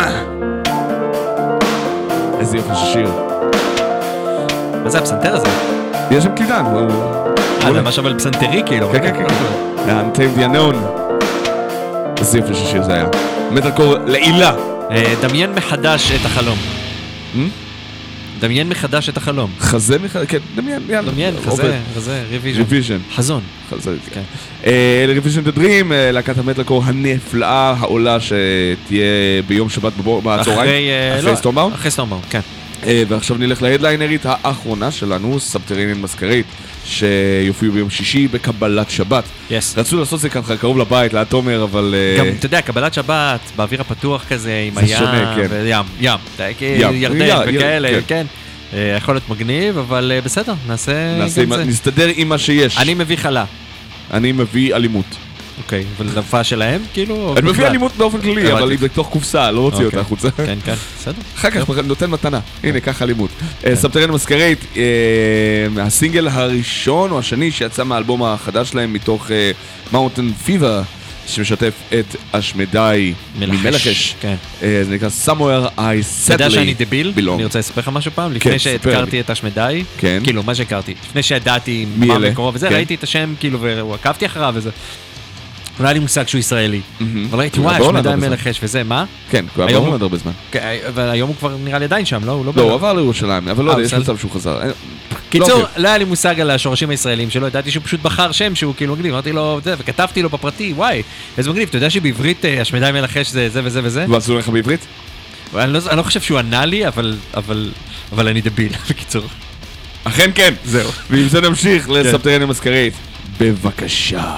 איזה יופי של שיר. מה זה הפסנתר הזה? יש שם קלידן, הוא... אה, זה ממש אבל פסנתרי כאילו. כן, כן, כן, כן. Untamed the Unknown. איזה יופי של שיר זה היה. מטאל קור לעילה. אה, דמיין מחדש את החלום. דמיין מחדש את החלום. חזה מחדש, כן, דמיין, יאללה. דמיין. חזה, חזה, Revision. Revision. חזון. חזה, כן. כן. דה דרים, להקת המטאל קור הנפלאה, העולה שתהיה ביום שבת בצהריים. אחרי... אה, אחרי לא, סטומבאום. אחרי סטומבאום, כן. אה, ועכשיו נלך להדליינרית האחרונה שלנו, סבתרינן מסקרית, שיופיעו ביום שישי בקבלת שבת. יס. רצו לעשות את זה ככה קרוב לבית, ליד תומר, אבל... אה, גם, אתה יודע, קבלת שבת, באוויר הפתוח כזה, עם זה הים, שונה, כן. וים, ים, ים, ירדן וכאלה, כן. כן. אה, יכול להיות מגניב, אבל אה, בסדר, נעשה נעשה גם עם- זה. נסתדר עם מה שיש. אני מביא חלה. אני מביא אלימות. אוקיי, אבל זה הופעה שלהם, כאילו? אני מביא? אלימות באופן כללי. אבל היא בתוך קופסה, לא הוציא אותה אוקיי. החוצה. כן, כן, בסדר. אחר כך נותן מתנה, הנה קח אלימות. אה, Subterranean Masquerade, אה, הסינגל הראשון או השני שיצא מהאלבום החדש שלהם מתוך Mountain Fever, שמשתף את אשמדי ממלכש. כן. אה, זה נקרא Somewhere I אתה Sadly יודע שאני דביל? אני רוצה לספר לך משהו פעם? כן, לפני שהכרתי. את אשמדי, כן. כאילו, מה שהכרתי, לפני שידעתי מה? מקורו וזה, כן. ראיתי את השם, כאילו, ועקבתי אחריו וזה. לא היה לי מושג שהוא ישראלי. אבל ראיתי, וואי, השמדי הרבה זמן. מלחש וזה, מה? כן, הוא היה בהולנד הרבה זמן. כן, אבל היום הוא כבר נראה לי עדיין שם, לא? לא לא, הוא. עבר לירושלים, אבל לא אה, יודע, יש. מצב שהוא חזר. קיצור, לא, לא היה לי מושג על השורשים הישראלים שלו, ידעתי שהוא פשוט בחר שם שהוא כאילו מגניב, אמרתי לו, זה, וכתבתי לו בפרטי, וואי, איזה מגניב, אתה יודע שבעברית אה, השמדי מלחש זה זה וזה וזה? ואז הוא הולך בעברית? אני לא אני לא חושב שהוא ענה לי, אבל- אבל אבל אני דביל, (laughs) בקיצור. אכן כן. זהו. ועם זה נמשיך לסבתרן המסקרית. בבקשה.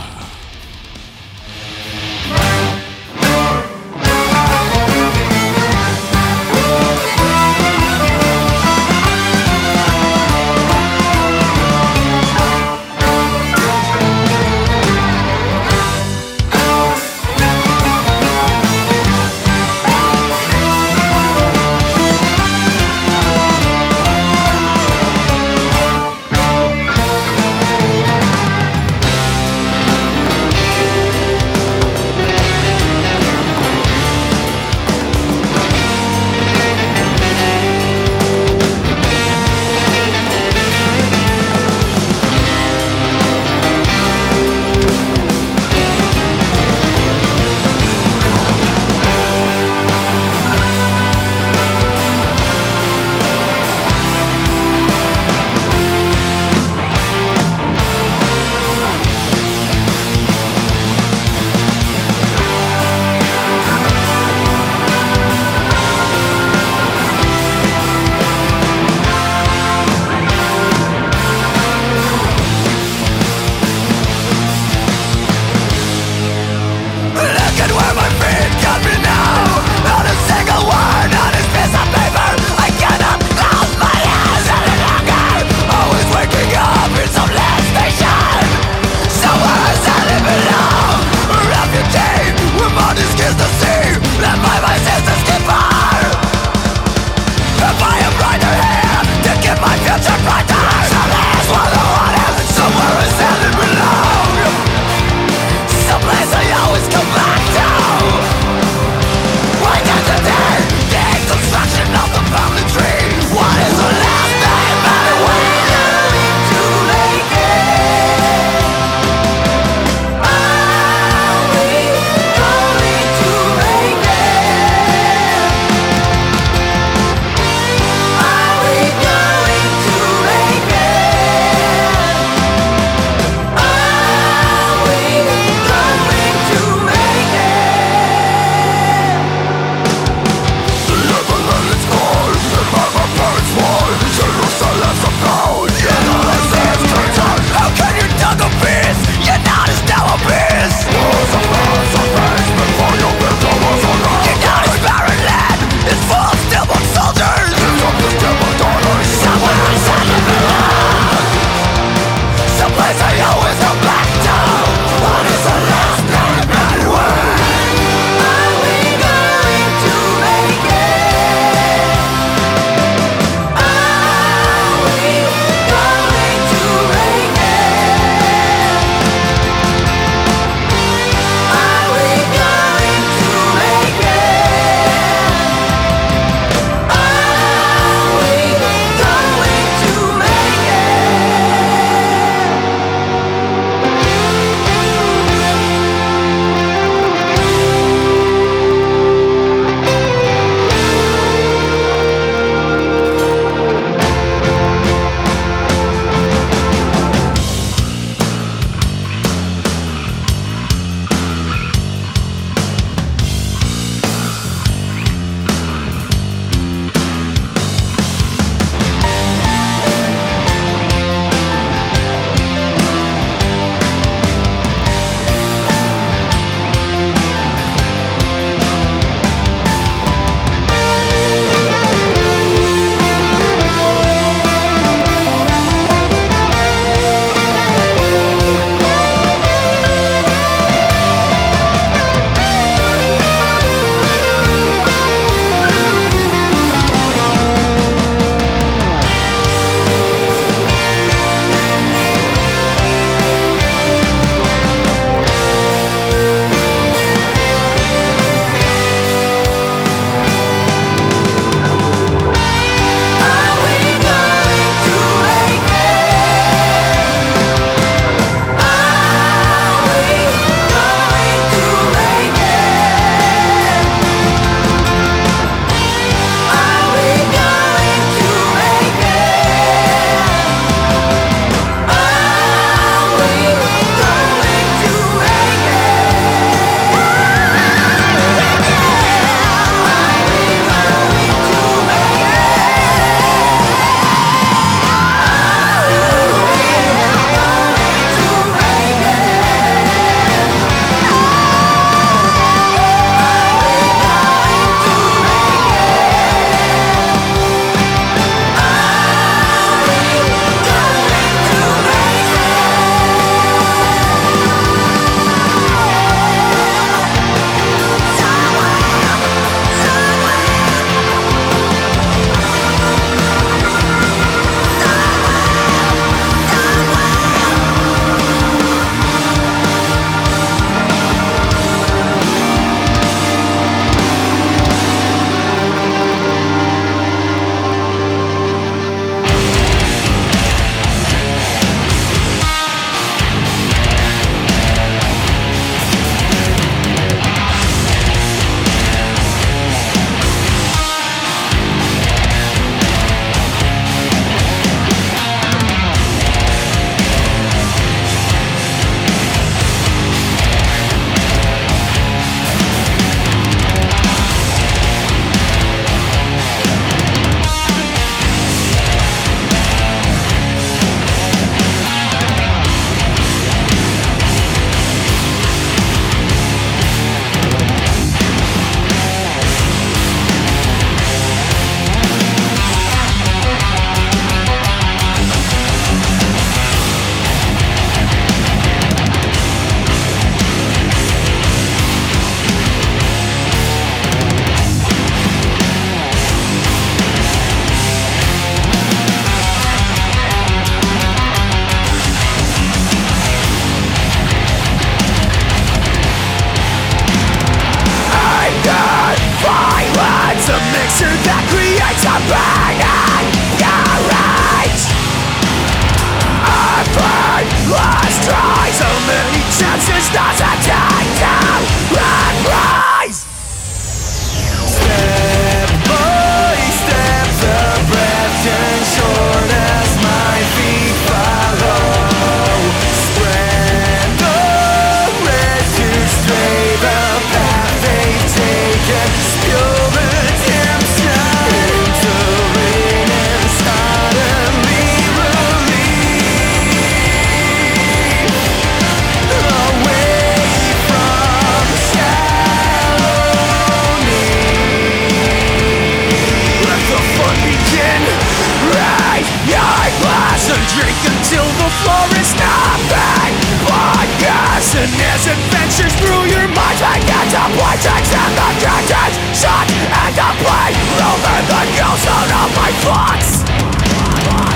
adventures through your minds Make disappointments in the curtains shut And the plane over the kill zone of my thoughts.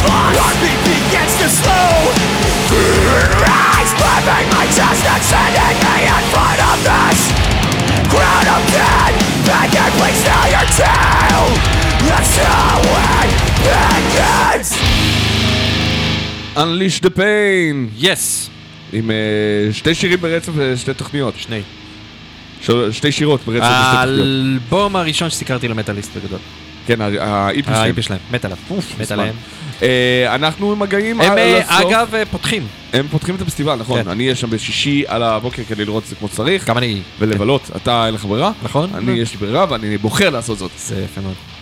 Heartbeat begins to slow. Rise, living my chest and sending me in front of this. Crowd of dead, begging please tell your tale That's how it begins. Unleash the pain! Yes! עם אה, שתי שירים ברצף ושתי תוכניות. שני. שתי שירות ברצף ושתי תוכניות. האלבום הראשון שסיקרתי למטאליסט בגדול. כן, ה-EP שלהם. האיפי שלהם, מת עליו. מת. עליהם. אנחנו מגיעים הם על אה, הסוף. אגב אה, פותחים. הם פותחים את הפסטיבל, נכון. כן. אני אהיה שם בשישי על הבוקר כדי לראות את זה כמו שצריך. גם אני. ולבלות. אתה אין לך ברירה? נכון. אני יש לי ברירה ואני בוחר לעשות זאת. זה יפה מאוד.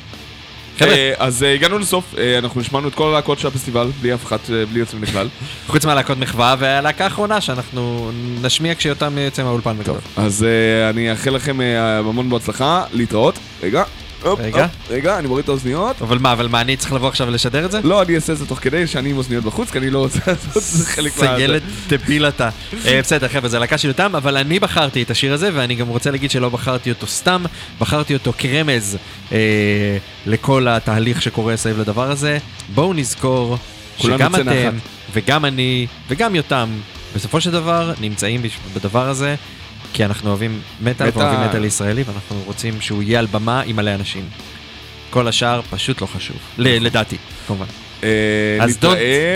חבר'ה, אה, אז אה, הגענו לסוף, אה, אנחנו השמענו את כל הלהקות של הפסטיבל, בלי אף אחת, אה, בלי יוצאים לכלל. חוץ מהלהקות מחווה והלהקה האחרונה שאנחנו נשמיע כשיותם יוצא מהאולפן בגדול. אז אני אאחל לכם המון בהצלחה, להתראות. רגע. הופ, רגע. הופ, רגע, אני מוריד את האוזניות. אבל מה, אבל מה, אני צריך לבוא עכשיו ולשדר את זה? לא, אני אעשה את זה תוך כדי שאני עם אוזניות בחוץ, כי אני לא רוצה לעשות את זה (laughs) חלק זה מה... ילד דביל אתה. אה, בסדר, חבר'ה, זה להקה של יותם, אבל אני בחרתי את השיר הזה, ואני גם רוצה להגיד שלא בחרתי אותו סתם, בחרתי אותו כרמז אה, לכל התהליך שקורה סביב לדבר הזה. בואו נזכור שגם אתם, נחת. וגם אני, וגם יותם, בסופו של דבר נמצאים בדבר הזה, כי אנחנו אוהבים מטאל. ואוהבים מטאל ישראלי, ואנחנו רוצים שהוא יהיה על במה עם מלא אנשים. כל השאר פשוט לא חשוב, לדעתי, כמובן. אה, אז don't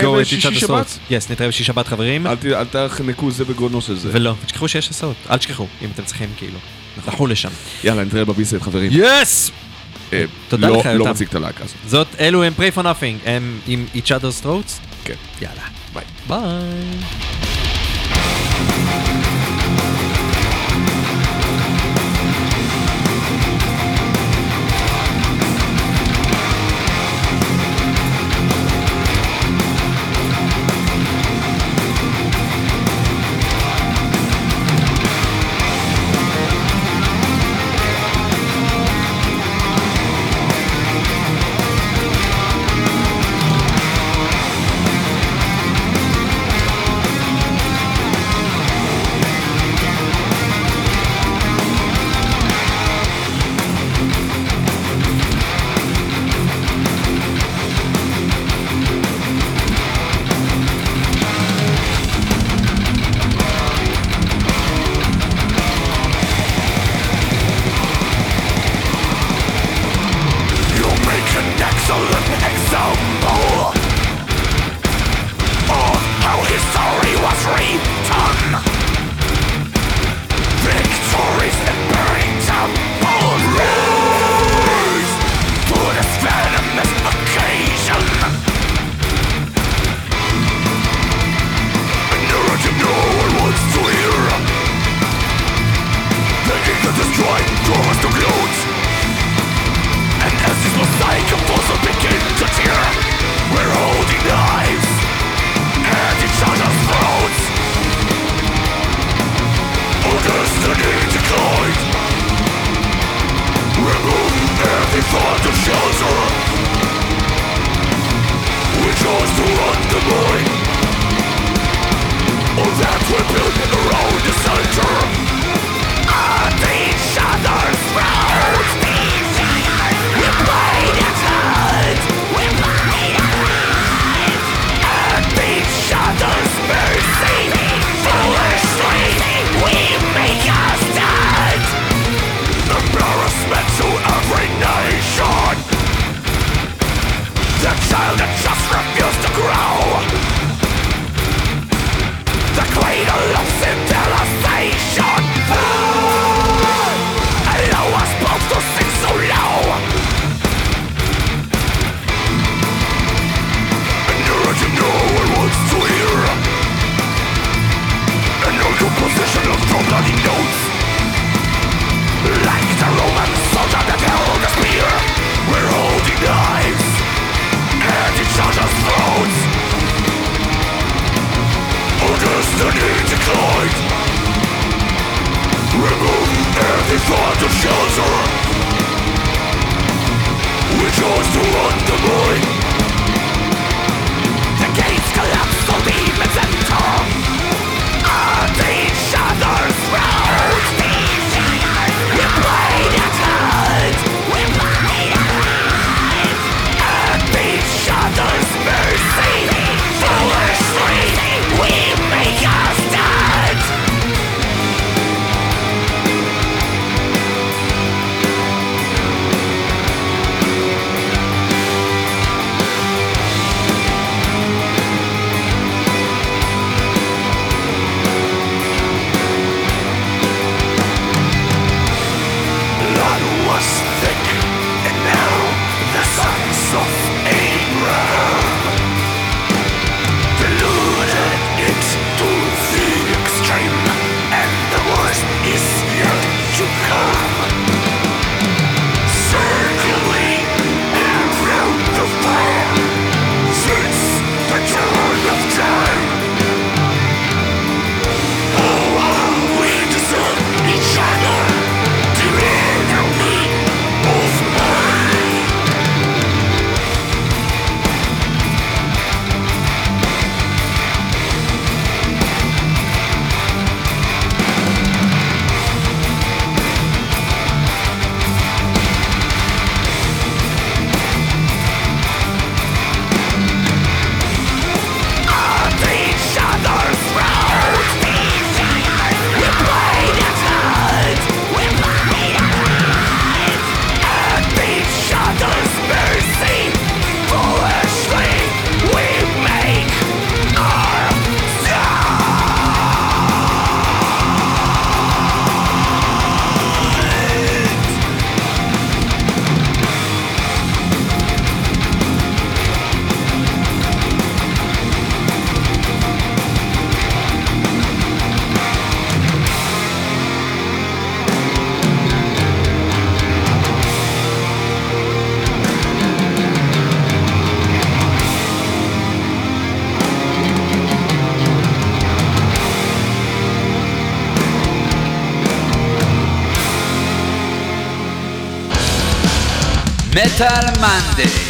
go other's שבת. thoughts. Yes, נתראה בשישי שבת חברים. אל תחנקו זה בגרונו של זה. ולא, תשכחו שיש הסעות, אל תשכחו, אם אתם צריכים כאילו. לכו לשם. יאללה, נתראה בביסט חברים. יס! אה, תודה לא- לך, לא יותם. מציג את הלהקה הזאת. זאת, אלו הם pray for nothing, הם עם each other's throats? כן. יאללה. ביי. ביי. מטאל מנדי